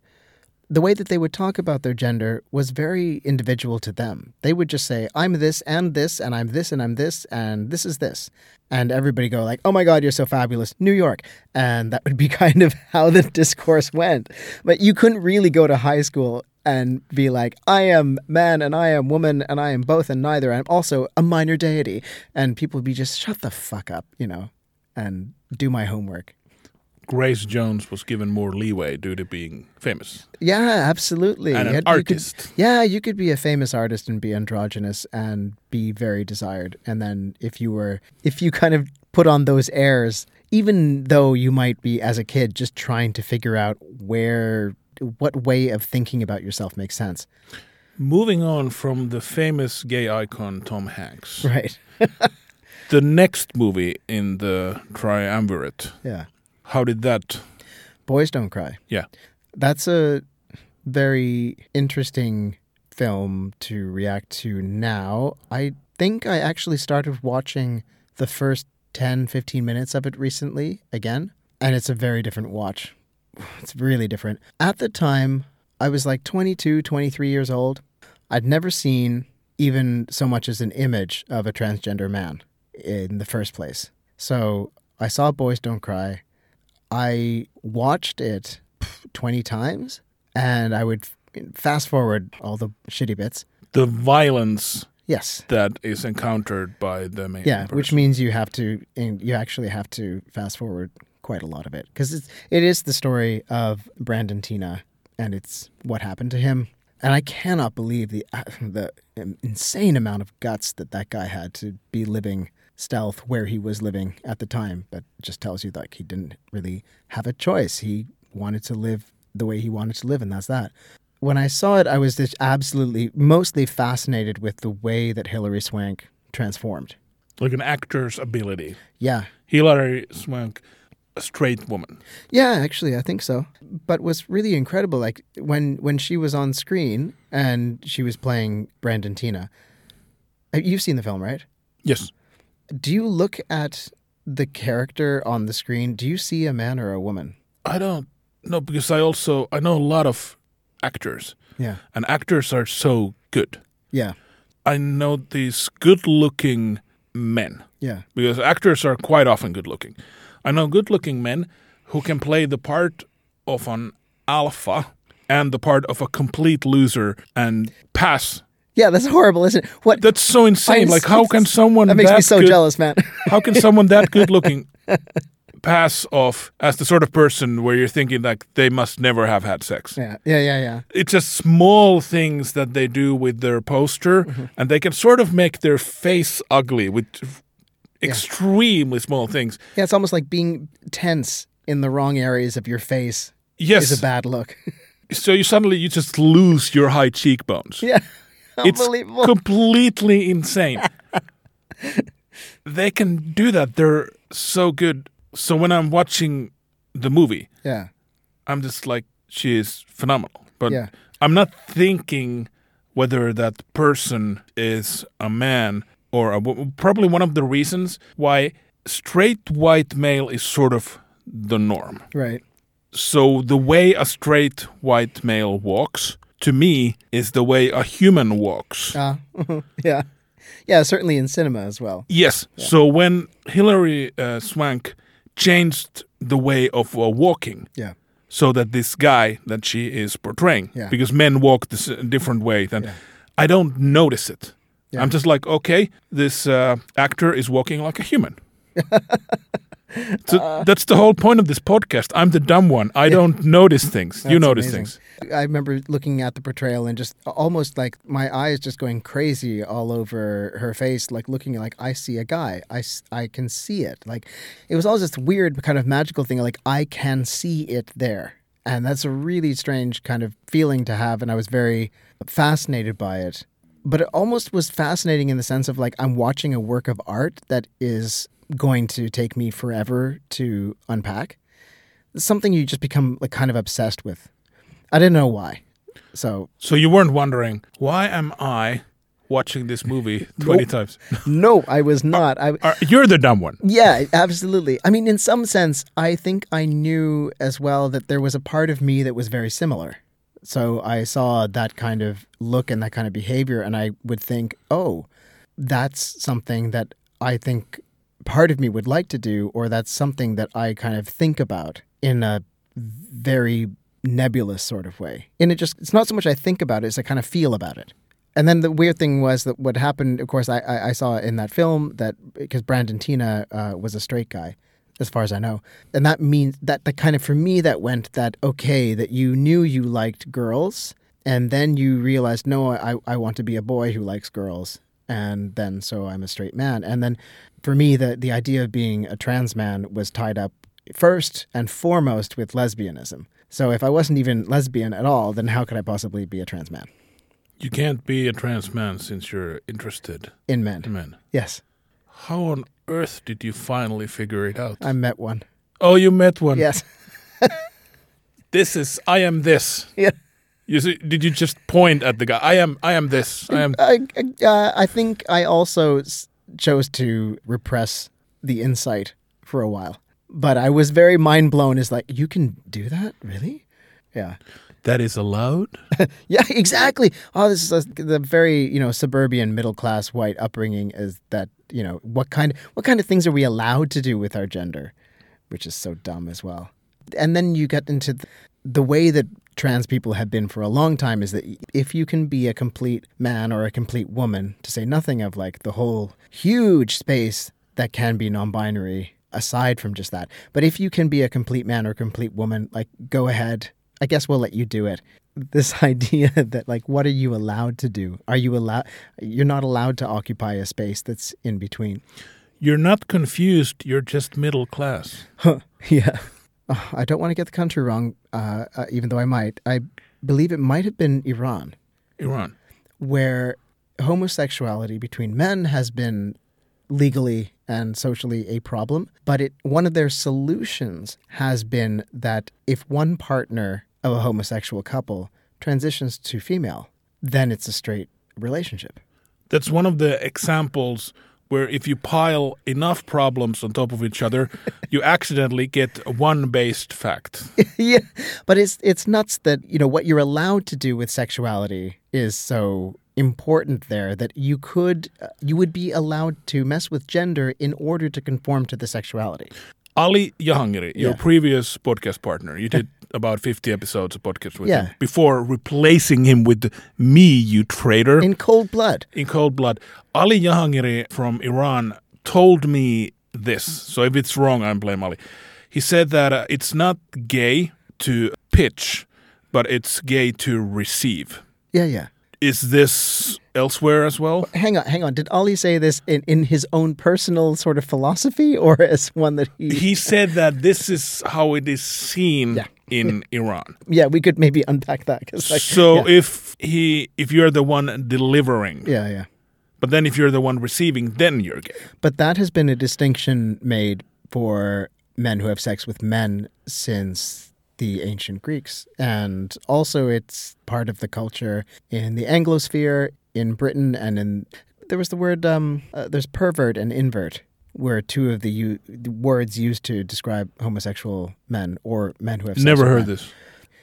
the way that they would talk about their gender was very individual to them. They would just say, I'm this and this, and I'm this and I'm this, and this is this. And everybody go like, oh my God, you're so fabulous, New York. And that would be kind of how the discourse went. But you couldn't really go to high school and be like, I am man and I am woman and I am both and neither. I'm also a minor deity. And people would be just, shut the fuck up, you know, and do my homework. Grace Jones was given more leeway due to being famous Yeah, absolutely. and an you could- artist. Yeah, you could be a famous artist and be androgynous and be very desired. And then if you were if you kind of put on those airs, even though you might be, as a kid, just trying to figure out where, what way of thinking about yourself makes sense. Moving on from the famous gay icon Tom Hanks, Right. the next movie in the triumvirate, Yeah. How did that? Boys Don't Cry. Yeah. That's a very interesting film to react to now. I think I actually started watching the first 10, 15 minutes of it recently again, and it's a very different watch. It's really different. At the time, I was like 22, 23 years old. I'd never seen even so much as an image of a transgender man in the first place. So I saw Boys Don't Cry. I watched it 20 times and I would fast forward all the shitty bits. The violence Yes. that is encountered by the main Yeah, person. which means you have to, you actually have to fast forward quite a lot of it because it is the story of Brandon Teena and it's what happened to him. And I cannot believe the uh, the insane amount of guts that that guy had to be living stealth where he was living at the time. But just tells you like he didn't really have a choice. He wanted to live the way he wanted to live, and that's that. When I saw it, I was just absolutely mostly fascinated with the way that Hilary Swank transformed. like an actor's ability. Yeah, Hilary Swank, a straight woman. Yeah, actually, I think so. But was really incredible, like when when she was on screen and she was playing Brandon Teena. uh, You've seen the film, right? Yes. Do you look at the character on the screen? Do you see a man or a woman? I don't know because I also I know a lot of actors Yeah, and actors are so good. yeah, I know these good-looking men yeah, because actors are quite often good-looking. I know good-looking men who can play the part of an alpha and the part of a complete loser and pass. Yeah. That's horrible, isn't it? What That's so insane. Like how can someone that makes me so good, jealous, man. How can someone that good-looking pass off as the sort of person where you're thinking like they must never have had sex? yeah, yeah, yeah, yeah. it's just small things that they do with their poster Mm-hmm. and they can sort of make their face ugly with extremely small things Yeah, it's almost like being tense in the wrong areas of your face yes is a bad look. so you suddenly you just lose your high cheekbones yeah, it's completely insane. They can do that. They're so good. So when i'm watching the movie yeah, i'm just like she is phenomenal. But Yeah. i'm not thinking whether that person is a man or a wo- probably one of the reasons why straight white male is sort of the norm. Right. so the way a straight white male walks to me is the way a human walks Uh, yeah, yeah. Certainly in cinema as well. yes so when hilary uh, swank changed the way of uh, walking Yeah. so that this guy that she is portraying Yeah. because men walk this a different way then i don't notice it Yeah. i'm just like okay this uh, actor is walking like a human so Uh. that's the whole point of this podcast i'm the dumb one i don't notice things you notice amazing. things I remember looking at the portrayal and just almost like my eyes just going crazy all over her face, like looking like I see a guy. I, I can see it. Like it was all this weird kind of magical thing. Like I can see it there. And that's a really strange kind of feeling to have. And I was very fascinated by it. But it almost was fascinating in the sense of like I'm watching a work of art that is going to take me forever to unpack. It's something you just become like kind of obsessed with. I didn't know why. So so you weren't wondering why am i watching this movie 20 Nope. times no, I was not. I Are- you're the dumb one yeah, absolutely. I mean, in some sense, I think I knew as well that there was a part of me that was very similar. So I saw that kind of look and that kind of behavior, and I would think, oh, that's something that I think part of me would like to do, or that's something that I kind of think about in a very nebulous sort of way. And it just, it's not so much I think about it, it's I kind of feel about it. And then the weird thing was that what happened, of course, I, I, I saw in that film that because Brandon Teena uh, was a straight guy, as far as I know. And that means that the kind of, for me, that went that, okay, that you knew you liked girls. And then you realized, no, I, I want to be a boy who likes girls. and then so I'm a straight man. And then for me, the the idea of being a trans man was tied up first and foremost with lesbianism. So if I wasn't even lesbian at all, then how could I possibly be a trans man You can't be a trans man since you're interested in men? in men. Yes, How on earth did you finally figure it out? I met one. oh, you met one. Yes, This is I am this. yeah. You see, did you just point at the guy? I am I am this. I am I uh, I think I also chose to repress the insight for a while, but I was very mind blown. Is like you can do that, really? Yeah. that is allowed? Yeah, exactly. Oh, this is a, the very you know suburban middle class white upbringing is that you know what kind what kind of things are we allowed to do with our gender, which is so dumb as well. And then you get into the, the way that trans people have been for a long time is that if you can be a complete man or a complete woman, to say nothing of like the whole huge space that can be non-binary aside from just that, but if you can be a complete man or complete woman, like go ahead. I guess we'll let you do it this idea that like what are you allowed to do are you allowed you're not allowed to occupy a space that's in between You're not confused. You're just middle class. huh. yeah Oh, i don't want to get the country wrong uh, uh, even though i might. I believe it might have been iran. Iran. where homosexuality between men has been legally and socially a problem but it one of their solutions has been that if one partner of a homosexual couple transitions to female then it's a straight relationship. That's one of the examples where if you pile enough problems on top of each other, you accidentally get one based fact. yeah, but it's it's nuts that you know what you're allowed to do with sexuality is so important there that you could uh, you would be allowed to mess with gender in order to conform to the sexuality. Ali Jahangiri, your Yeah. previous podcast partner, you did about 50 episodes of podcast with Yeah. him before replacing him with me, you traitor. In cold blood. in cold blood. Ali Jahangiri from Iran told me this. So if it's wrong, I blame Ali. He said that uh, it's not gay to pitch, but it's gay to receive. Yeah, yeah. Is this elsewhere as well? Hang on, hang on. Did Ali say this in, in his own personal sort of philosophy or as one that he He said that this is how it is seen Yeah. in Iran. Yeah, we could maybe unpack that cuz like so yeah. if he if you're the one delivering, yeah, yeah. but then if you're the one receiving, then you're gay. But that has been a distinction made for men who have sex with men since the ancient Greeks. And also, it's part of the culture in the Anglosphere, in Britain, and in. There was the word, um, uh, there's pervert and invert, were two of the, u- the words used to describe homosexual men or men who have sex Never heard men. this.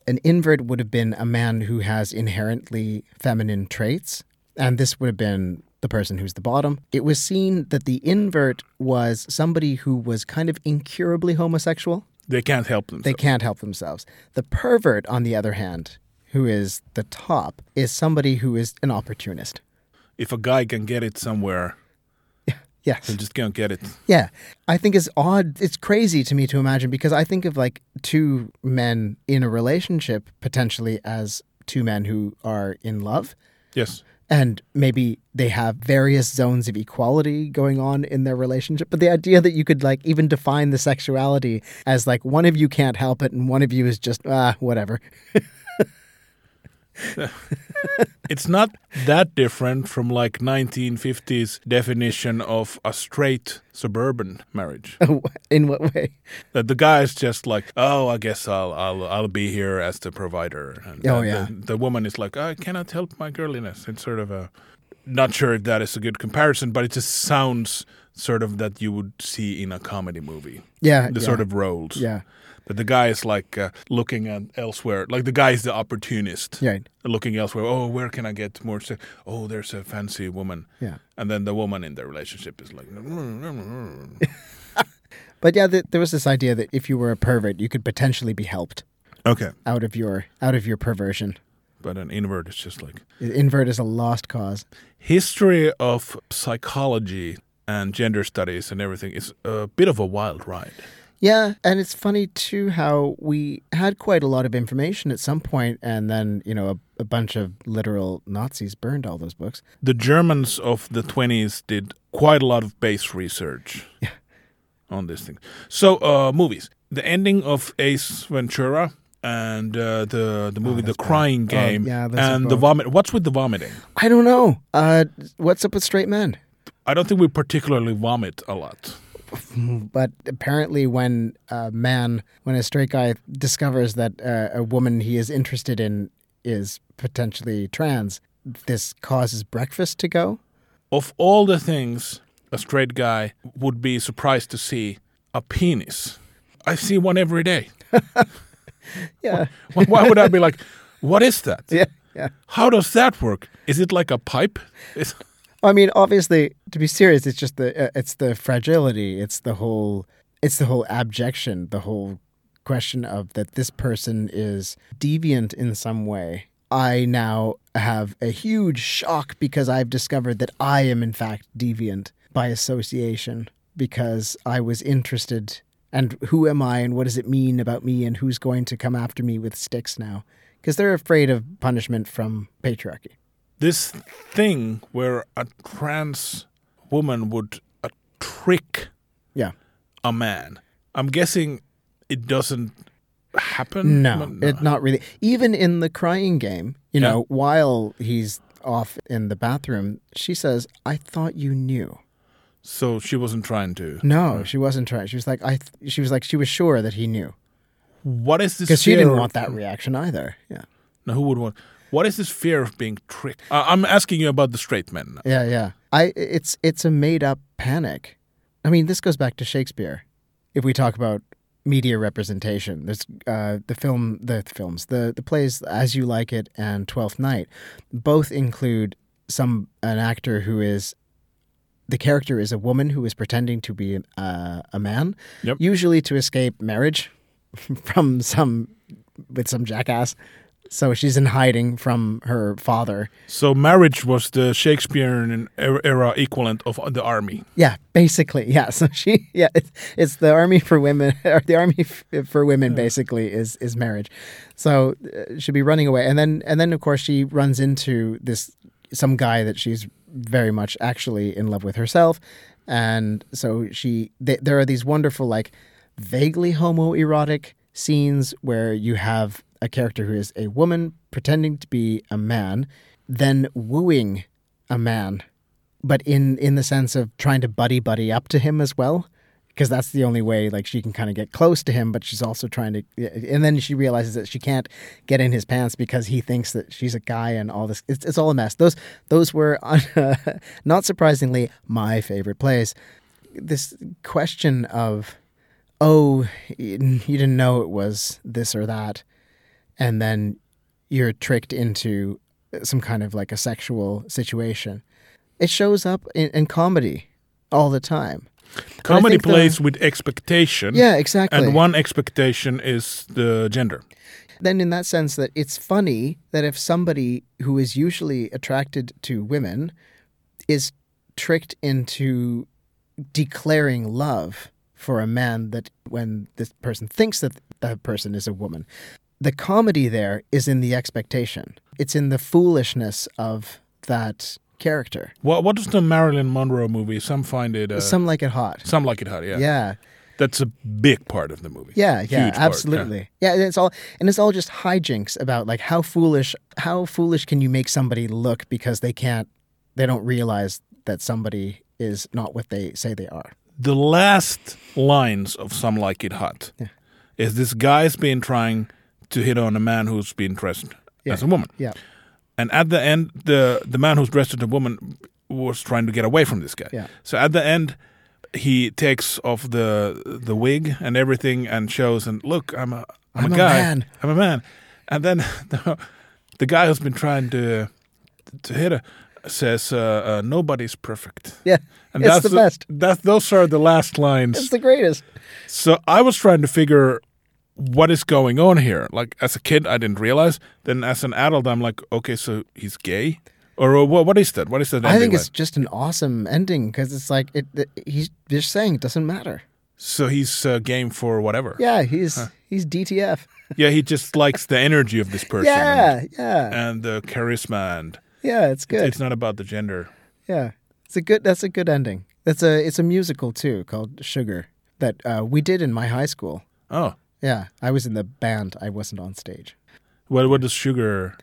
An invert would have been a man who has inherently feminine traits, and this would have been the person who's the bottom. It was seen that the invert was somebody who was kind of incurably homosexual. They can't help themselves. They can't help themselves. The pervert, on the other hand, who is the top, is somebody who is an opportunist. if a guy can get it somewhere, Yes. he'll just can't get it. Yeah. I think it's odd. It's crazy to me to imagine because I think of like two men in a relationship potentially as two men who are in love. Yes. And maybe they have various zones of equality going on in their relationship. But the idea that you could like even define the sexuality as like one of you can't help it and one of you is just ah whatever It's not that different from like 1950s definition of a straight suburban marriage. in what way that the guy is just like, oh, I guess I'll I'll I'll be here as the provider. And Oh, the, yeah. the, the woman is like, I cannot help my girliness. It's sort of a not sure if that is a good comparison, but it just sounds sort of that you would see in a comedy movie. yeah The yeah, sort of roles. yeah That the guy is like uh, looking at elsewhere. Like the guy is the opportunist. right Looking elsewhere. Oh, where can I get more? Se- oh, there's a fancy woman. yeah And then the woman in the relationship is like, but yeah th- there was this idea that if you were a pervert you could potentially be helped okay. out of your out of your perversion But an invert is just like, invert is a lost cause history of psychology and gender studies and everything is a bit of a wild ride. Yeah, and it's funny too how we had quite a lot of information at some point, and then you know a, a bunch of literal Nazis burned all those books. The Germans of the 20s did quite a lot of base research on this thing. So, uh, movies. The ending of Ace Ventura and uh, the the movie The Crying Oh, Game yeah, and the vomit. What's with the vomiting? I don't know. Uh, what's up with straight men? I don't think we particularly vomit a lot. But apparently, when a man, when a straight guy discovers that uh, a woman he is interested in is potentially trans, this causes breakfast to go. Of all the things a straight guy would be surprised to see, a penis. I see one every day. Yeah, Why- Why would I be like, what is that? yeah, yeah. How does that work? Is it like a pipe? Is, I mean, obviously, to be serious, it's just the uh, it's the fragility, it's the whole it's the whole abjection, the whole question of that this person is deviant in some way. I now have a huge shock because I've discovered that I am in fact deviant by association because I was interested and who am I and what does it mean about me and who's going to come after me with sticks now because they're afraid of punishment from patriarchy. This thing where a trans woman would uh, trick Yeah. a man. I'm guessing it doesn't happen. No, but it not really. Even in the crying game, you Yeah. know, while he's off in the bathroom, she says, "I thought you knew." So she wasn't trying to. No, she wasn't trying. She was like, "I." Th- she was like, she was sure that he knew What is this? because she didn't want that reaction either. Yeah, No, who would want? What is this fear of being tricked? Uh, I'm asking you about the straight men. now. yeah, yeah. I. It's it's a made up panic. I mean, this goes back to Shakespeare. If we talk about media representation, there's uh, the film, the films, the the plays As You Like It and Twelfth Night, both include some an actor who is the character is a woman who is pretending to be uh, a man, Yep. usually to escape marriage from some with some jackass. So she's in hiding from her father. So marriage was the Shakespearean er- era equivalent of the army. Yeah, basically, yeah. So she, yeah, it's, it's the army for women, or the army f- for women. Basically, is is marriage. So uh, she'd be running away, and then and then of course she runs into this some guy that she's very much actually in love with herself, and so she th- there are these wonderful like vaguely homoerotic scenes where you have a character who is a woman pretending to be a man, then wooing a man but in in the sense of trying to buddy buddy up to him as well because that's the only way like she can kind of get close to him but she's also trying to and then she realizes that she can't get in his pants because he thinks that she's a guy and all this it's, it's all a mess. Those those were not surprisingly my favorite plays. This question of oh you didn't know it was this or that and then you're tricked into some kind of like a sexual situation it shows up in, in comedy all the time. Comedy think the- plays with expectation. Yeah, exactly. And one expectation is the gender. then in that sense that it's funny that if somebody who is usually attracted to women is tricked into declaring love for a man that when this person thinks that that person is a woman the comedy there is in the expectation it's in the foolishness of that character What what is the Marilyn Monroe movie? Some find it. Uh, some like it hot some like it hot. Yeah. yeah That's a big part of the movie. Yeah, yeah, Huge absolutely. Yeah. and it's all and it's all just hijinks about like how foolish how foolish can you make somebody look because they can't they don't realize that somebody is not what they say they are. The last lines of Some Like It Hot is this guy's been trying to hit on a man who's been dressed Yeah. as a woman. Yeah. And at the end, the the man who's dressed as a woman was trying to get away from this guy. Yeah. So at the end, he takes off the the wig and everything and shows and look, I'm a I'm, I'm a guy. man. I'm a man. And then the, the guy who's been trying to to hit her says, uh, uh, "Nobody's perfect." Yeah. And it's that's the best. That those are the last lines. It's the greatest. So I was trying to figure what is going on here. Like as a kid, I didn't realize. Then as an adult, I'm like, okay, so he's gay, or what? What is that? What is that? I think ending it's just an awesome ending because it's like it, it he's just saying it doesn't matter. So he's uh, game for whatever. Yeah, he's he's DTF. Yeah, he just likes the energy of this person. Yeah, And, yeah, and the charisma, and yeah. It's good. it's not about the gender. Yeah, it's a good. That's a good ending. That's a. It's a musical too called Sugar that uh, we did in my high school. Oh, Yeah, I was in the band. I wasn't on stage. what what does sugar?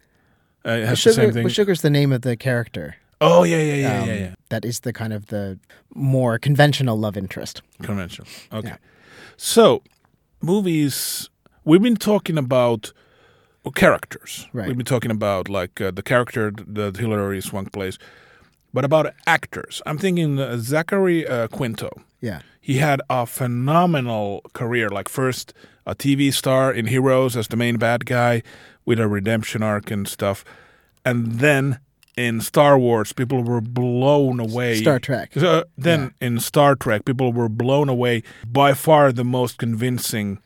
Uh, has Sugar, the same thing. but Sugar's the name of the character. oh yeah, yeah, yeah, Um, yeah, yeah. That is the kind of the more conventional love interest. Conventional. Okay. Yeah. So, movies. We've been talking about well, characters. Right. We've been talking about like uh, the character that Hilary Swank plays, but about actors. I'm thinking uh, Zachary uh, Quinto. Yeah, He had a phenomenal career. Like first a TV star in Heroes as the main bad guy with a redemption arc and stuff, and then in Star Wars, people were blown away. Star Trek. Then in Star Trek, people were blown away. By far, the most convincing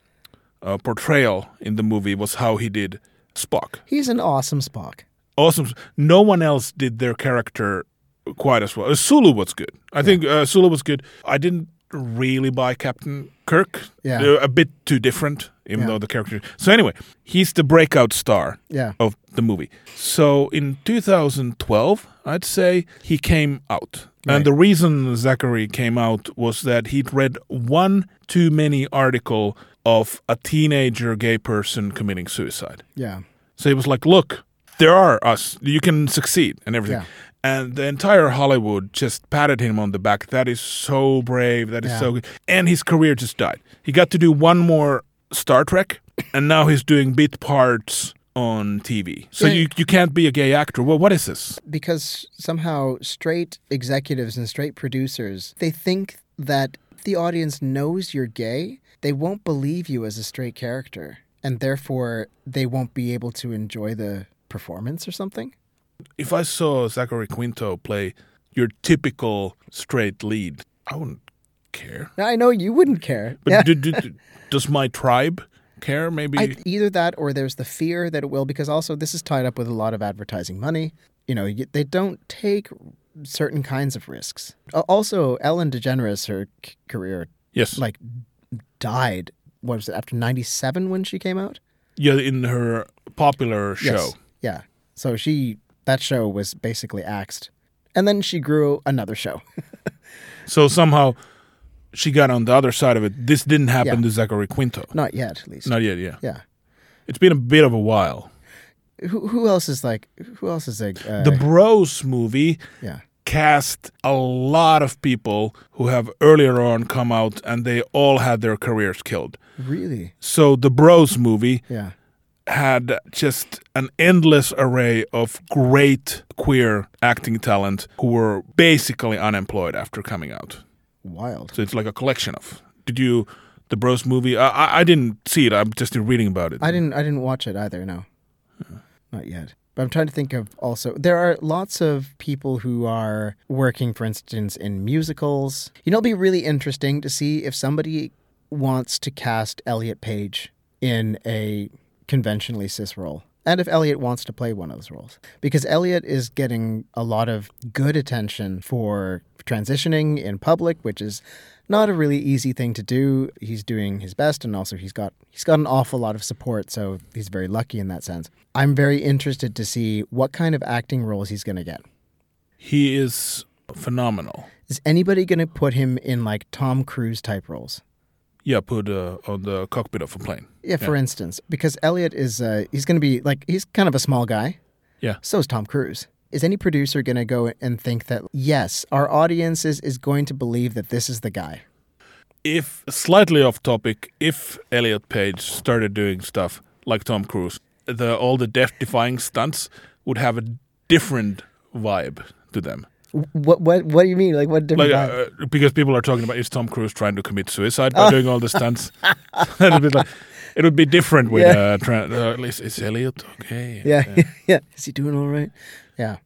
uh, portrayal in the movie was how he did Spock. He's an awesome Spock. Awesome. No one else did their character quite as well. Uh, Sulu was good. I think uh, Sulu was good. I didn't really by Captain Kirk. Yeah. Uh, a bit too different, even Yeah. though the character. So anyway, he's the breakout star Yeah, of the movie. So in 2012, I'd say he came out. Right. And the reason Zachary came out was that he'd read one too many article of a teenager gay person committing suicide. yeah, So he was like, "Look, there are us. You can succeed and everything." Yeah. And the entire Hollywood just patted him on the back. That is so brave. That is Yeah. so good. And his career just died. He got to do one more Star Trek, and now he's doing bit parts on TV. So Yeah. you you can't be a gay actor. Well, what is this? because somehow straight executives and straight producers they think that the audience knows you're gay, they won't believe you as a straight character, and therefore they won't be able to enjoy the performance or something. If I saw Zachary Quinto play your typical straight lead, I wouldn't care. I know you wouldn't care. But Yeah. do, do, do- does my tribe care? Maybe. I, either that or there's the fear that it will, because also this is tied up with a lot of advertising money. You know, they don't take certain kinds of risks. Also, Ellen DeGeneres, her c- career yes. like died. What was it after '97 when she came out? yeah, in her popular show. Yes. Yeah. So she that show was basically axed, and then she grew another show. So somehow she got on the other side of it. This didn't happen Yeah. to Zachary Quinto. Not yet, at least. Not yet, yeah. Yeah. It's been a bit of a while. Who, who else is like? Who else is like? Uh, The Bros movie yeah. cast a lot of people who have earlier on come out and they all had their careers killed. Really? So the Bros movie Yeah. Had just an endless array of great queer acting talent who were basically unemployed after coming out. Wild. So it's like a collection of. Did you the Bros movie? I, I, I didn't see it. I'm just reading about it. I didn't. I didn't watch it either. No. Not yet. But I'm trying to think of also. There are lots of people who are working, for instance, in musicals. You know, it'll be really interesting to see if somebody wants to cast Elliot Page in a conventionally cis role. And if Elliot wants to play one of those roles. Because Elliot is getting a lot of good attention for transitioning in public, which is not a really easy thing to do. He's doing his best and also he's got he's got an awful lot of support, so he's very lucky in that sense. I'm very interested to see what kind of acting roles he's going to get. He is phenomenal. Is anybody going to put him in like Tom Cruise type roles? Yeah, put uh, on the cockpit of a plane. Yeah, for instance, because Elliot is uh, he's going to be like he's kind of a small guy. Yeah. So is Tom Cruise. Is any producer going to go and think that yes, our audience is, is going to believe that this is the guy? If slightly off topic, if Elliot Page started doing stuff like Tom Cruise, the all the death-defying stunts would have a different vibe to them. What what what do you mean? Like what different? Like uh, because people are talking about is Tom Cruise trying to commit suicide by doing all the stunts? it would be like it would be different with Yeah. uh, tra- uh, at least is Elliot okay? yeah, yeah. Is he doing all right? Yeah.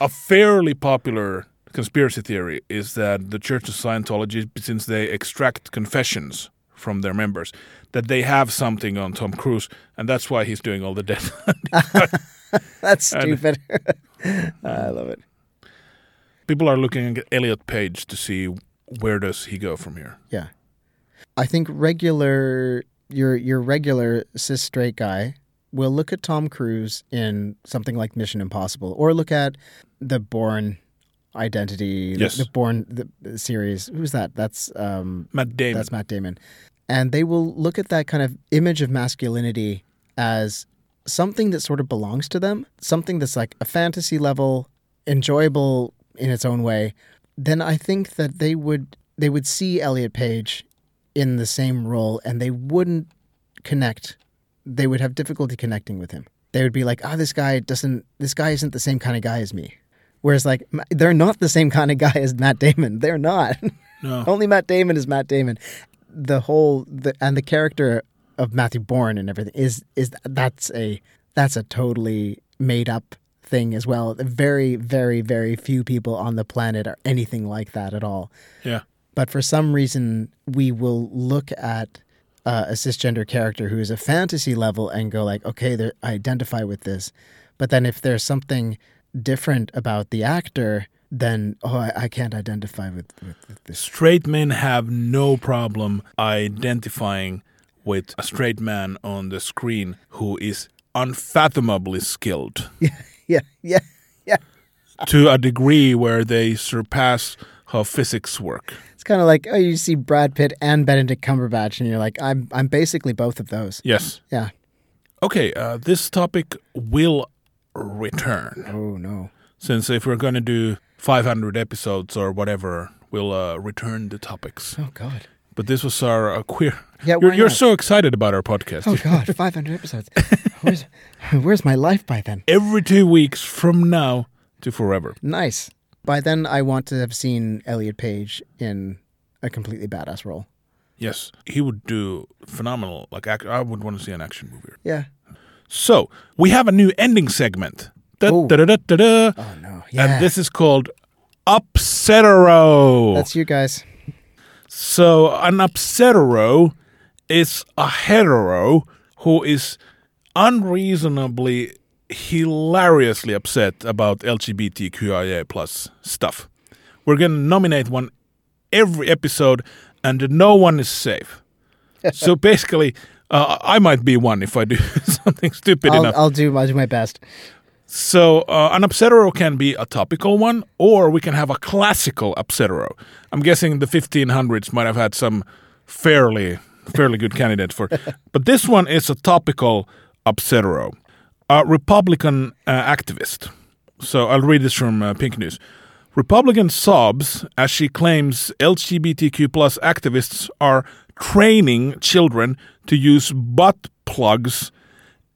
A fairly popular conspiracy theory is that the Church of Scientology, since they extract confessions from their members, that they have something on Tom Cruise, and that's why he's doing all the death. That's stupid. I love it. People are looking at Elliot Page to see where does he go from here. Yeah. I think regular your your regular cis straight guy will look at Tom Cruise in something like Mission Impossible, or look at the Bourne Identity, the- Yes. the, Bourne the, the series. Who's that? That's um, Matt Damon. that's Matt Damon, and they will look at that kind of image of masculinity as something that sort of belongs to them, something that's like a fantasy level, enjoyable in its own way. Then I think that they would they would see Elliot Page in the same role, and they wouldn't connect. They would have difficulty connecting with him. They would be like, "Ah, this guy doesn't. This guy isn't the same kind of guy as me." Whereas, like, they're not the same kind of guy as Matt Damon. They're not. no. Only Matt Damon is Matt Damon. The whole the and the character of Matthew Bourne and everything is is that's a that's a totally made up thing as well. Very very very few people on the planet are anything like that at all. Yeah. But for some reason, we will look at uh, a cisgender character who is a fantasy level and go like, okay, I identify with this. But then if there's something different about the actor, then oh, I, I can't identify with, with, with this. Straight men have no problem identifying with a straight man on the screen who is unfathomably skilled Yeah, yeah, yeah. to a degree where they surpass how physics work. It's kind of like oh, you see Brad Pitt and Benedict Cumberbatch, and you're like, I'm I'm basically both of those. Yes. Yeah. Okay, uh, this topic will return. Oh no. Since if we're going to do 500 episodes or whatever, we'll uh, return the topics. Oh God. But this was our uh, queer. Yeah, you're, you're so excited about our podcast. Oh God. 500 episodes. Where's Where's my life by then? Every two weeks from now to forever. Nice. By then, I want to have seen Elliot Page in a completely badass role. Yes, he would do phenomenal. Like ac- I would want to see an action movie. Yeah. So we have a new ending segment. Da, Oh. da, da, da, da, da. Oh no. Yeah. And this is called Upsetero. That's you guys. So an upsetero is a hetero who is unreasonably hilariously upset about LGBTQIA plus stuff. We're gonna nominate one every episode, and no one is safe. so basically, uh, I might be one if I do something stupid I'll, enough. I'll do. I'll do my best. So uh, an upsetero can be a topical one, or we can have a classical upsetero. I'm guessing the 1500s might have had some fairly fairly good candidates for, but this one is a topical upsetero, a Republican uh, activist. So I'll read this from uh, Pink News. Republican sobs as she claims LGBTQ plus activists are training children to use butt plugs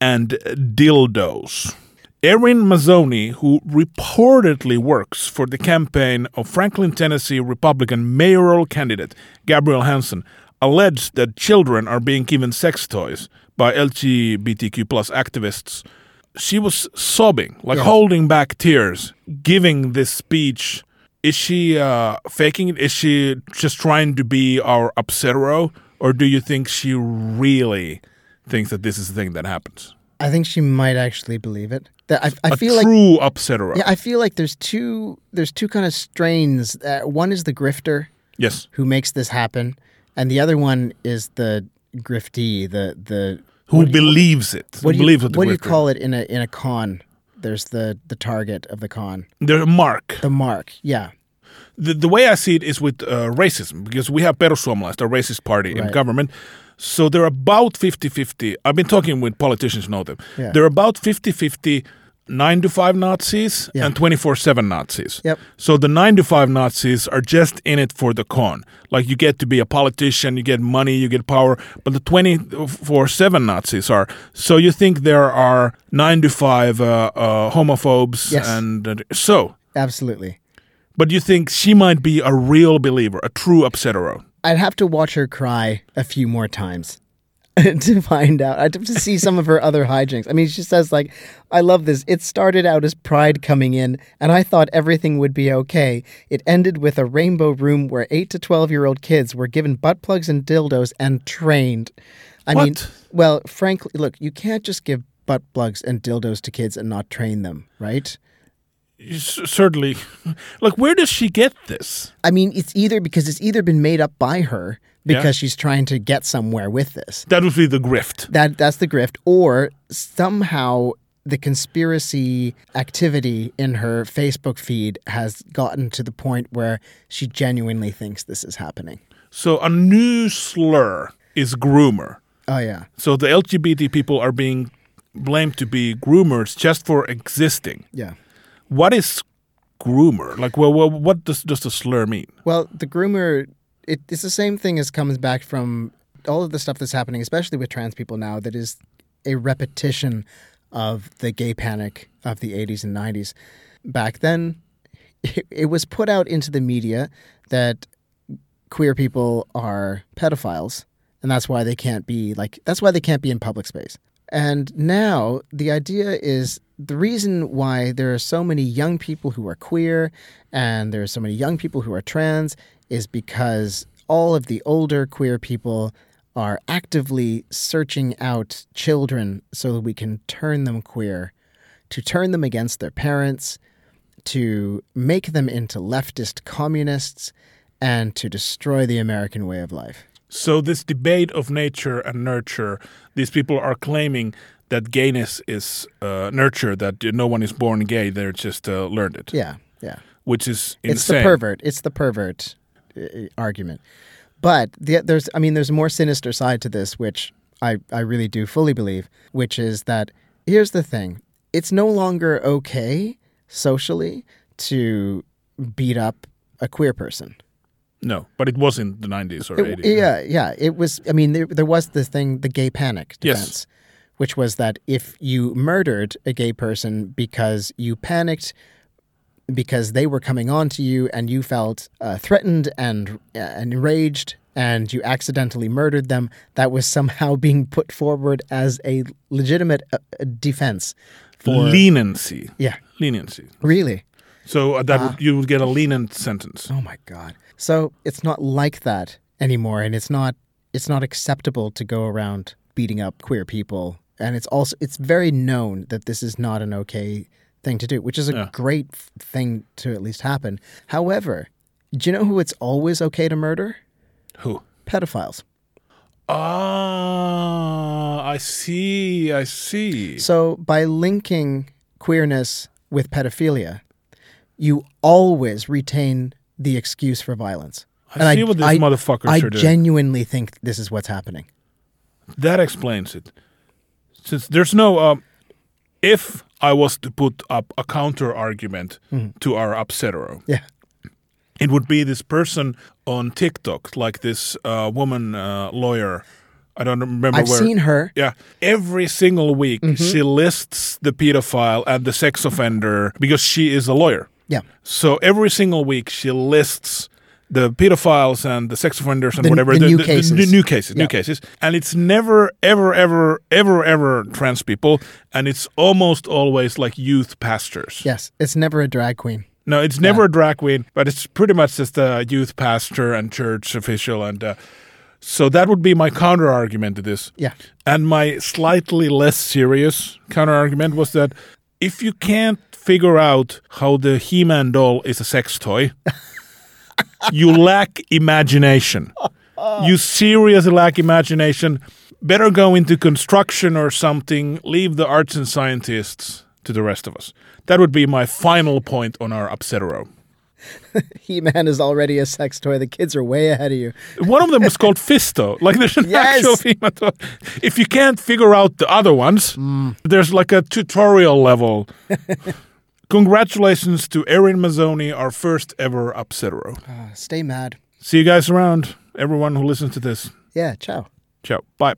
and dildos. Erin Mazzoni, who reportedly works for the campaign of Franklin, Tennessee Republican mayoral candidate Gabrielle Hanson, alleged that children are being given sex toys by LGBTQ plus activists. She was sobbing, like Yes. holding back tears, giving this speech. Is she uh, faking it? Is she just trying to be our upsetero? Or do you think she really thinks that this is the thing that happens? I think she might actually believe it. That I, I feel like true upsetero. yeah, I feel like there's two there's two kind of strains. Uh, one is the grifter yes. who makes this happen, and the other one is the griftee, the the Who believes it? what Who do you, believes what what do you call it in a in a con? There's the the target of the con, The mark. the mark. Yeah, The, the way I see it is with uh, racism, because we have Perussuomalaiset, a racist party in government. So they're about 50-50. I've been talking with politicians know them. Yeah. They're about 50-50 9 to 5 Nazis Yeah. and 24-7 Nazis. Yep. So the 9 to 5 Nazis are just in it for the con. Like you get to be a politician, you get money, you get power. But the 24-7 Nazis are. So you think there are 9 to 5 uh, uh, homophobes Yes. and uh, so. absolutely. But you think she might be a real believer, a true upsetero. I'd have to watch her cry a few more times to find out. Have to see some of her other hijinks. I mean, she says like, "I love this. It started out as pride coming in, and I thought everything would be okay. It ended with a rainbow room where eight to twelve year old kids were given butt plugs and dildos and trained." I mean, well, frankly, look, you can't just give butt plugs and dildos to kids and not train them, right? certainly, like, where does she get this? I mean, it's either because it's either been made up by her because she's trying to get somewhere with this. That would be the grift. That that's the grift, or somehow the conspiracy activity in her Facebook feed has gotten to the point where she genuinely thinks this is happening. So a new slur is groomer. Oh yeah. So the LGBT people are being blamed to be groomers just for existing. Yeah. What is groomer? Like, well, well what does does the slur mean? Well, the groomer, it, it's the same thing as comes back from all of the stuff that's happening, especially with trans people now, that is a repetition of the gay panic of the 80s and 90s. Back then, it, it was put out into the media that queer people are pedophiles, and that's why they can't be like, that's why they can't be in public space. And now the idea is the reason why there are so many young people who are queer and there are so many young people who are trans is because all of the older queer people are actively searching out children so that we can turn them queer, to turn them against their parents, to make them into leftist communists, and to destroy the American way of life. So this debate of nature and nurture, these people are claiming that gayness is uh, nurture, that no one is born gay, they're just uh, learned it, Yeah, yeah. which is insane. It's the pervert. It's the pervert Uh, argument. But the, there's, I mean, there's a more sinister side to this, which I, I really do fully believe, which is that here's the thing: it's no longer okay socially to beat up a queer person. No, but it was in the 90s or It- 80s. yeah, yeah. It was. I mean, there, there was the thing, the gay panic Yes. defense, which was that if you murdered a gay person because you panicked because they were coming on to you and you felt uh, threatened and uh, and enraged and you accidentally murdered them, that was somehow being put forward as a legitimate uh, uh, defense. For Leniency. yeah, Leniency. really. So uh, that would, you would get a lenient sentence. Oh my god. So it's not like that anymore and it's not it's not acceptable to go around beating up queer people and it's also it's very known that this is not an okay thing to do, which is a Yeah. great thing to at least happen. However, do you know who it's always okay to murder? Who? Pedophiles. Ah, I see. I see. So by linking queerness with pedophilia, you always retain the excuse for violence. I see what these motherfuckers I are doing. genuinely think this is what's happening. That explains it. Since there's no, um, if I was to put up a counter argument to our upsetter, Yeah. it would be this person on TikTok, like this uh, woman uh, lawyer. I don't remember where. I've where. seen her. Yeah, every single week she lists the pedophile and the sex offender because she is a lawyer. Yeah. So every single week she lists the pedophiles and the sex offenders and The- whatever the new cases. new, new cases, Yeah. new cases, and it's never, ever, ever, ever, ever trans people, and it's almost always like youth pastors. Yes. It's never a drag queen. No, it's never a drag queen, but it's pretty much just a youth pastor and church official, and uh, so that would be my counter argument to this. Yeah. And my slightly less serious counter argument was that if you can't figure out how the He Man doll is a sex toy, you lack imagination. You seriously lack imagination. Better go into construction or something, leave the arts and scientists to the rest of us. That would be my final point on our upsetero. He Man is already a sex toy. The kids are way ahead of you. One of them is called Fisto. Like there's an Yes. actual female toy. If you can't figure out the other ones, mm. there's like a tutorial level. Congratulations to Erin Mazzoni, our first ever upsetero. Uh, stay mad. See you guys around, everyone who listens to this. Yeah. Ciao. Ciao. Bye.